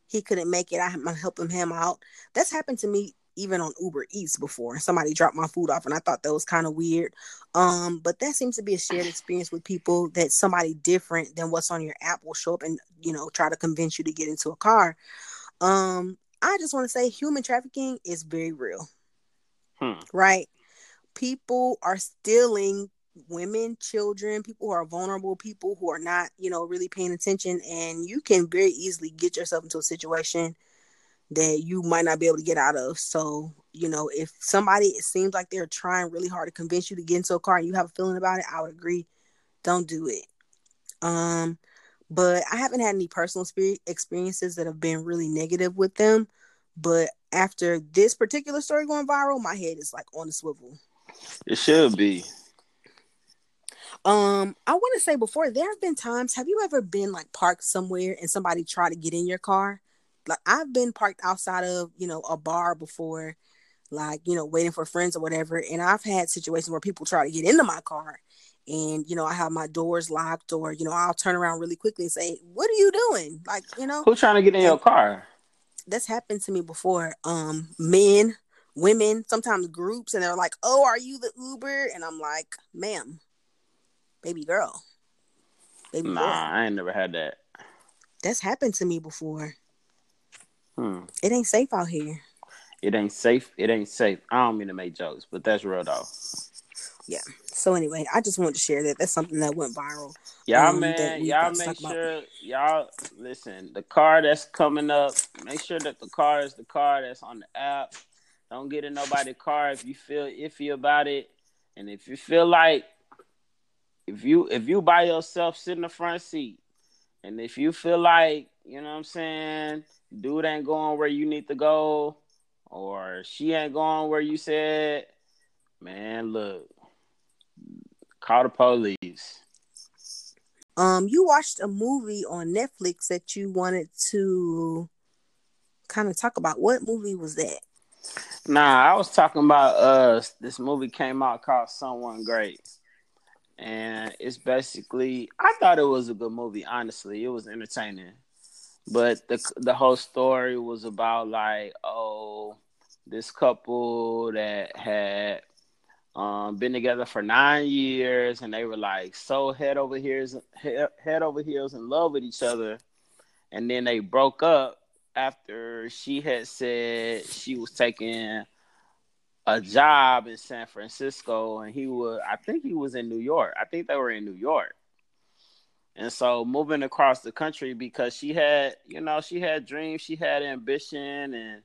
he couldn't make it. I'm helping him out." That's happened to me even on Uber Eats before. Somebody dropped my food off, and I thought that was kind of weird. Um, but that seems to be a shared experience with people that somebody different than what's on your app will show up and you know try to convince you to get into a car. Um, I just want to say human trafficking is very real. Hmm. Right? People are stealing women, children, people who are vulnerable, people who are not, you know, really paying attention. And you can very easily get yourself into a situation that you might not be able to get out of. So, you know, if somebody it seems like they're trying really hard to convince you to get into a car and you have a feeling about it, I would agree. Don't do it. Um, but I haven't had any personal experiences that have been really negative with them. But after this particular story going viral, my head is like on the swivel. It should be. Um, I want to say before there have been times. Have you ever been like parked somewhere and somebody tried to get in your car? Like I've been parked outside of you know a bar before, like you know waiting for friends or whatever, and I've had situations where people try to get into my car, and you know I have my doors locked, or you know I'll turn around really quickly and say, "What are you doing?" Like you know, Who trying to get in your car? that's happened to me before. Um, men, women, sometimes groups, and they're like, "Oh, are you the Uber?" And I'm like, "Ma'am, baby girl, baby Nah, boy." I ain't never had that. That's happened to me before. Hmm. It ain't safe out here. It ain't safe. It ain't safe. I don't mean to make jokes, but that's real though. Yeah. So anyway, I just wanted to share that. That's something that went viral. Y'all Um, man, y'all make talk about. sure y'all listen. The car that's coming up, make sure that the car is the car that's on the app. Don't get in nobody's car if you feel iffy about it, and if you feel like if you if you by yourself sit in the front seat, and if you feel like you know what I'm saying, dude ain't going where you need to go, or she ain't going where you said, man, look, call the police. Um, you watched a movie on Netflix that you wanted to kind of talk about. What movie was that? Nah, I was talking about uh this movie came out called Someone Great. And it's basically I thought it was a good movie, honestly. It was entertaining. But the the whole story was about like, oh, this couple that had um been together for nine years and they were like so head over heels head, head over heels in love with each other and then they broke up after she had said she was taking a job in San Francisco and he was I think he was in New York. I think they were in New York. And so moving across the country because she had, you know, she had dreams, she had ambition and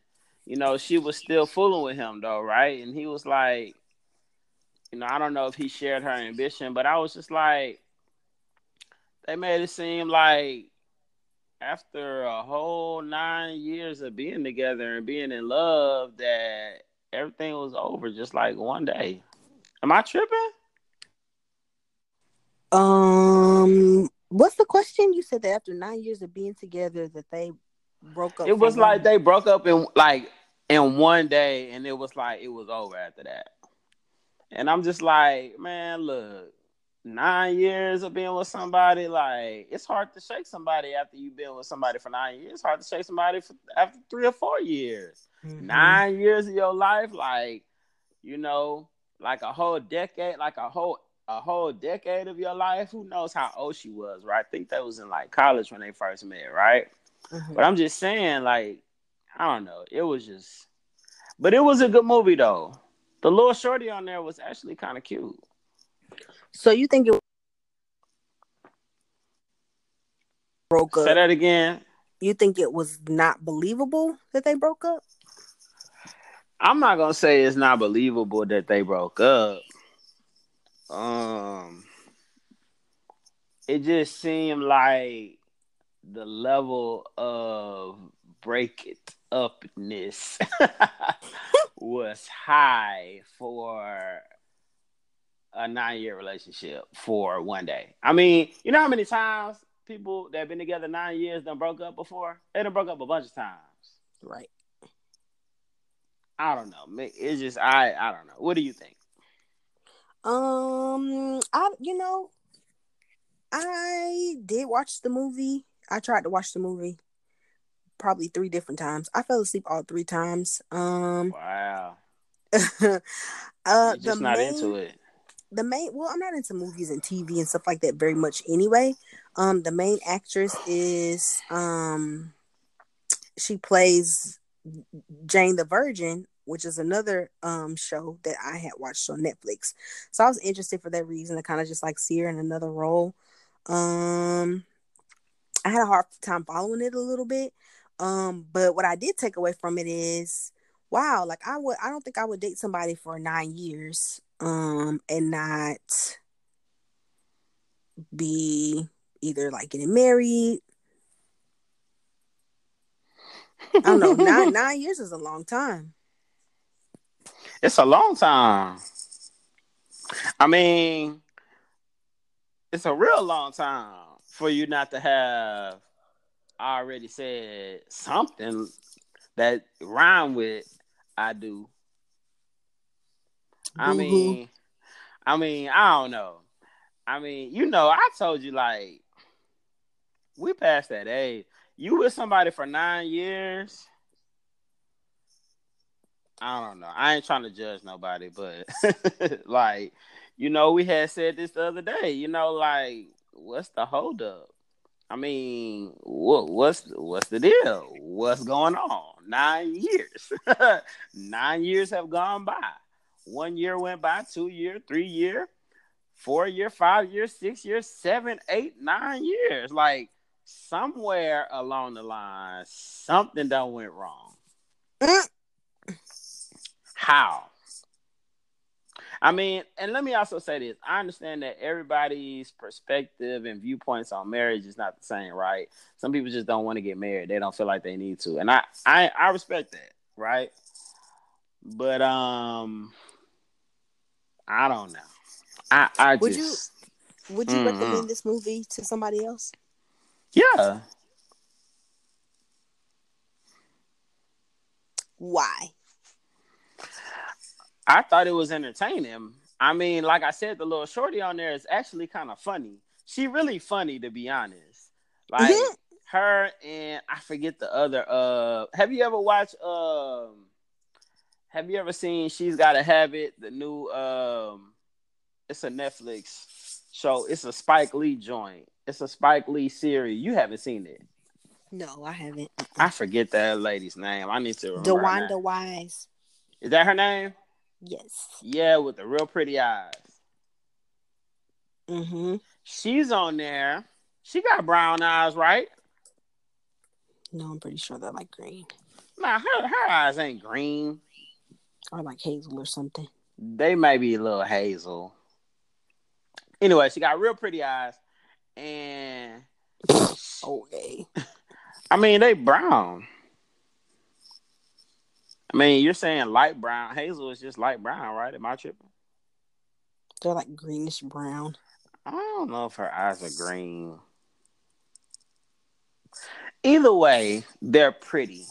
you know, she was still fooling with him though, right? And he was like you know, I don't know if he shared her ambition, but I was just like they made it seem like after a whole nine years of being together and being in love that everything was over just like one day. Am I tripping? Um, what's the question? You said that after nine years of being together, that they broke up. It was like they broke up in like in one day and it was like it was over after that. And I'm just like, man, look, nine years of being with somebody, like it's hard to shake somebody after you've been with somebody for nine years. It's hard to shake somebody for, after three or four years. Mhm. nine years of your life, like you know, like a whole decade, like a whole a whole decade of your life. Who knows how old she was, right? I think that was in like college when they first met, right? Mhm. But I'm just saying, like, I don't know. It was just, but it was a good movie though. The little shorty on there was actually kind of cute. So you think it broke up? Say that again. You think it was not believable that they broke up? I'm not gonna say it's not believable that they broke up. Um, it just seemed like the level of break it upness was high for a nine year relationship for one day. I mean, you know how many times people that have been together nine years done broke up before? They done broke up a bunch of times. Right. I don't know. It's just I I don't know. What do you think? Um, I you know, I did watch the movie. I tried to watch the movie probably three different times. I fell asleep all three times. Um, Wow. uh, You're just not main, into it. the main. Well, I'm not into movies and TV and stuff like that very much anyway. Um, the main actress is um, she plays Jane the Virgin, which is another um show that I had watched on Netflix. So I was interested for that reason to kind of just like see her in another role. Um I had a hard time following it a little bit. Um, but what I did take away from it is wow, like I would I don't think I would date somebody for nine years um and not be either like getting married. I don't know, nine nine years is a long time. It's a long time. I mean, it's a real long time for you not to have already said something that rhyme with I do. I Boo-hoo. mean, I mean, I don't know. I mean, you know, I told you like we passed that age. You with somebody for nine years. I don't know. I ain't trying to judge nobody, but like, you know, we had said this the other day. You know, like, what's the holdup? I mean, what what's what's the deal? What's going on? Nine years. Nine years have gone by. One year went by, two year, three year, four year, five years, six years, seven, eight, nine years. Like somewhere along the line, something done went wrong. Mm. How? I mean, and let me also say this. I understand that everybody's perspective and viewpoints on marriage is not the same, right? Some people just don't want to get married. They don't feel like they need to. And I I, I respect that, right? But um I don't know. I I Would just Would you Mm-mm. recommend this movie to somebody else? yeah. Why? I thought it was entertaining. I mean, like I said, the little shorty on there is actually kind of funny. She really funny to be honest. Like Mhm. her and I forget the other. Uh, have you ever watched? Um, have you ever seen She's Gotta Have It? The new um, it's a Netflix show. It's a Spike Lee joint. It's a Spike Lee series. You haven't seen it. No, I haven't. I forget that lady's name. I need to remember. DeWanda. Wise. Is that her name? Yes. Yeah, with the real pretty eyes. Mm-hmm. She's on there. She got brown eyes, right? No, I'm pretty sure they're like green Nah, her her eyes ain't green. or like hazel or something. They may be a little hazel. Anyway, she got real pretty eyes, and Okay. I mean they brown. I mean, you're saying light brown. Hazel is just light brown, right? Am I tripping? They're like greenish brown. I don't know if her eyes are green. Either way, they're pretty.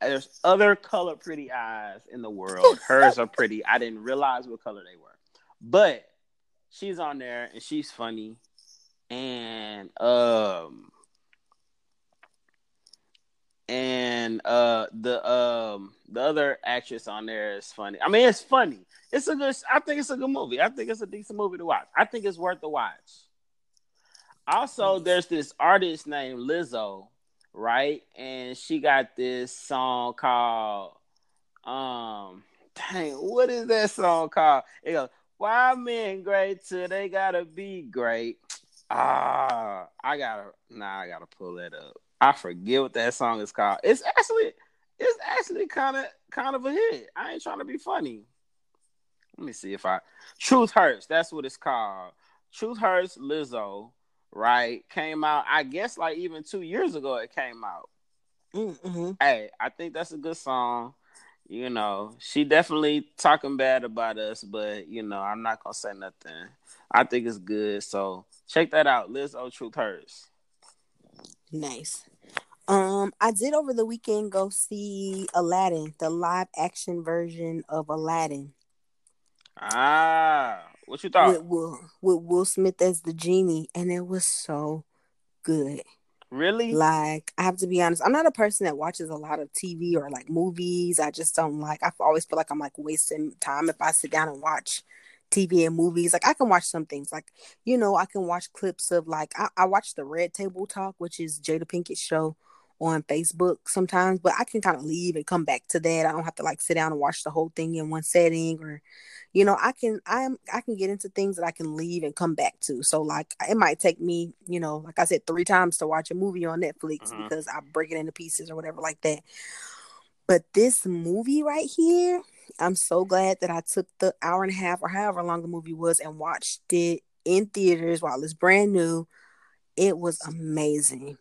There's other color pretty eyes in the world. Hers are pretty. I didn't realize what color they were. But she's on there and she's funny. And um and uh the um the other actress on there is funny. I mean, it's funny. It's a good. I think it's a good movie. I think it's a decent movie to watch. I think it's worth the watch. Also, there's this artist named Lizzo, right? And she got this song called um dang, what is that song called? It goes, Why men great till they gotta be great? Ah, I gotta nah, I gotta pull that up. I forget what that song is called. It's actually it's actually kind of kind of a hit. I ain't trying to be funny. Let me see if I Truth Hurts. That's what it's called. Truth Hurts. Lizzo, right? Came out. I guess like even two years ago it came out. Mm-hmm. Hey, I think that's a good song. You know, she definitely talking bad about us, but you know, I'm not gonna say nothing. I think it's good. So check that out. Lizzo Truth Hurts. Nice. Um, I did over the weekend go see Aladdin, the live action version of Aladdin Ah, what you thought? with Will with Will Smith as the genie, and it was so good. really? Like, I have to be honest, I'm not a person that watches a lot of TV or like movies. I just don't like. I always feel like I'm like wasting time if I sit down and watch TV and movies. Like, I can watch some things, like you know, I can watch clips of like I, I watch the Red Table Talk, which is Jada Pinkett's show on Facebook sometimes, but I can kind of leave and come back to that. I don't have to like sit down and watch the whole thing in one setting or you know, I can I'm I can get into things that I can leave and come back to. So like it might take me, you know, like I said, three times to watch a movie on Netflix Mhm. because I break it into pieces or whatever like that. But this movie right here, I'm so glad that I took the hour and a half or however long the movie was and watched it in theaters while it's brand new. It was amazing.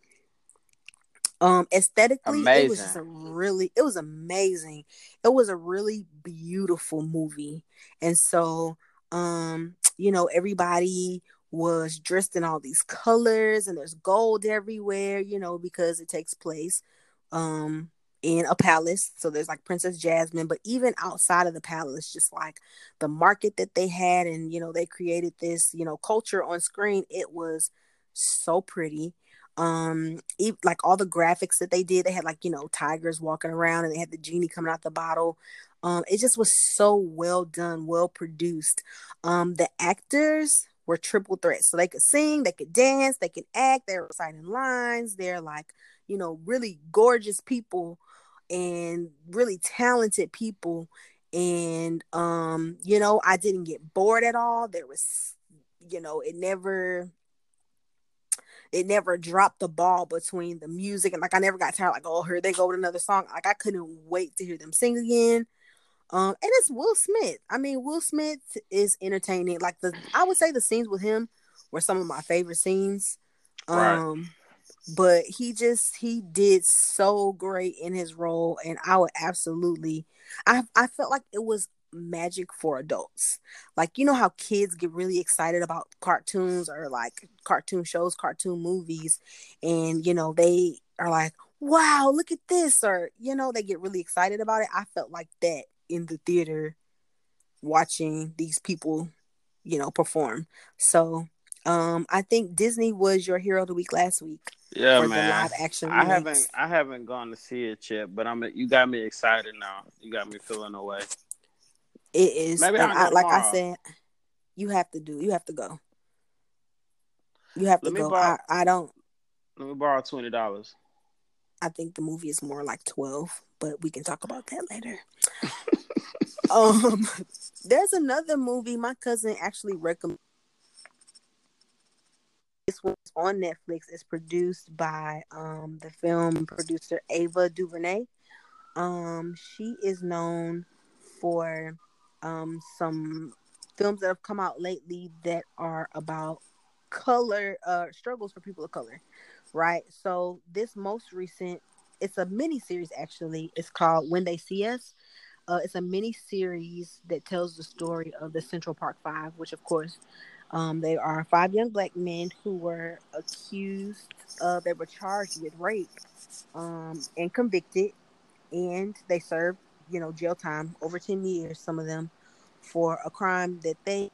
Um, aesthetically, it was just a really, it was amazing. It was a really beautiful movie, and so, um, you know, everybody was dressed in all these colors and there's gold everywhere, you know, because it takes place um in a palace. So there's like Princess Jasmine, but even outside of the palace, just like the market that they had, and you know, they created this, you know, culture on screen. It was so pretty. Um, even, like all the graphics that they did, they had like, you know, tigers walking around and they had the genie coming out the bottle. Um, it just was so well done, well produced. Um, the actors were triple threats. So they could sing, they could dance, they could act, they were reciting lines, they're like, you know, really gorgeous people and really talented people and um you know i didn't get bored at all there was you know it never it never dropped the ball between the music and like i never got tired like oh here they go with another song. Like i couldn't wait to hear them sing again. Um and it's will smith. I mean will smith is entertaining. Like the i would say the scenes with him were some of my favorite scenes. Um right but he just he did so great in his role and i would absolutely i i felt like it was magic for adults like you know how kids get really excited about cartoons or like cartoon shows cartoon movies and you know they are like wow look at this or you know they get really excited about it i felt like that in the theater watching these people you know perform so um i think disney was your hero of the week last week yeah, man. I haven't I haven't gone to see it yet, but I'm you got me excited now. You got me feeling away. It is. Maybe I, like I said, you have to do. You have to go. You have let to go. Borrow, I, I don't. Let me borrow twenty dollars. I think the movie is more like twelve, but we can talk about that later. um, there's another movie my cousin actually recommended this was on Netflix. It's produced by um, the film producer Ava DuVernay. Um, she is known for um, some films that have come out lately that are about color uh, struggles for people of color, right? So this most recent, it's a mini series actually. It's called When They See Us. Uh, it's a mini series that tells the story of the Central Park Five, which of course um, they are five young black men who were accused of, they were charged with rape um, and convicted, and they served, you know, jail time over 10 years, some of them, for a crime that they,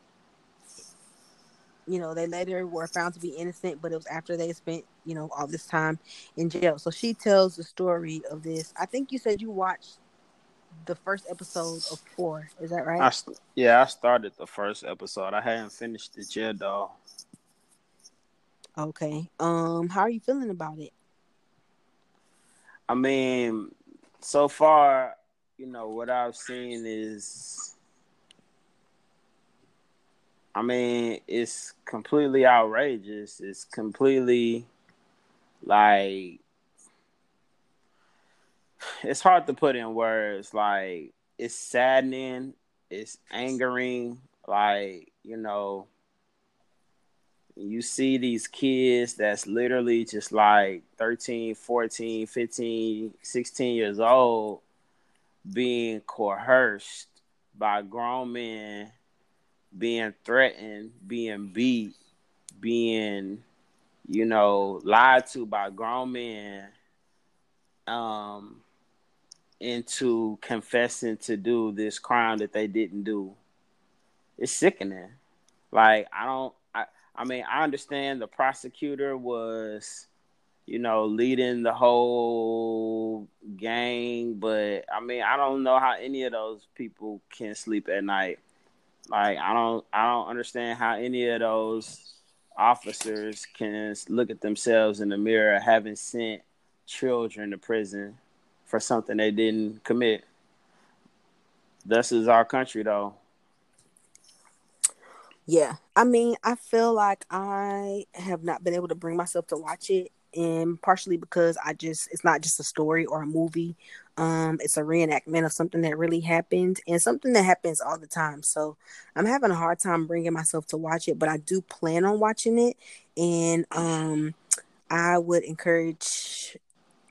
you know, they later were found to be innocent, but it was after they spent, you know, all this time in jail. So she tells the story of this. I think you said you watched the first episode of four. Is that right? I, yeah, I started the first episode. I hadn't finished it yet, though. Okay. Um, how are you feeling about it? I mean, so far, you know, what I've seen is I mean, it's completely outrageous. It's completely like it's hard to put in words. Like it's saddening, it's angering. Like you know, you see these kids that's literally just like 13, 14, 15, 16 years old being coerced by grown men, being threatened, being beat, being, you know, lied to by grown men. Um, into confessing to do this crime that they didn't do. It's sickening. Like I don't I I mean I understand the prosecutor was you know leading the whole gang but I mean I don't know how any of those people can sleep at night. Like I don't I don't understand how any of those officers can look at themselves in the mirror having sent children to prison for something they didn't commit. This is our country, though. Yeah, I mean, I feel like I have not been able to bring myself to watch it, and partially because I just it's not just a story or a movie. Um, it's a reenactment of something that really happened and something that happens all the time. So I'm having a hard time bringing myself to watch it, but I do plan on watching it, and um, I would encourage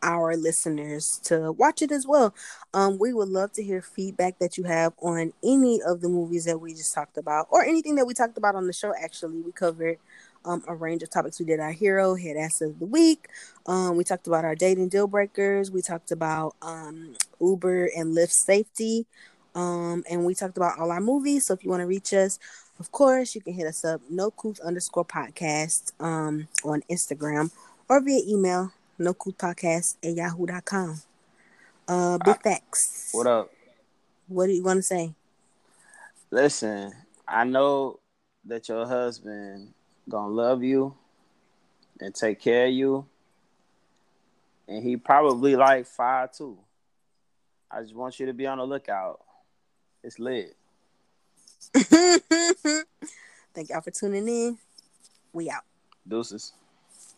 our listeners to watch it as well. Um, we would love to hear feedback that you have on any of the movies that we just talked about, or anything that we talked about on the show. Actually, we covered um, a range of topics. We did our hero head ass of the week. Um, we talked about our dating deal breakers. We talked about um, Uber and Lyft safety. Um, and we talked about all our movies. So if you want to reach us, of course, you can hit us up, no couth underscore podcast um, on Instagram or via email, no couth podcast at yahoo.com. Uh, big facts. What up? What do you want to say? Listen, I know that your husband gonna love you and take care of you. And he probably like five two. I just want you to be on the lookout. It's lit. Thank y'all for tuning in. We out. Deuces.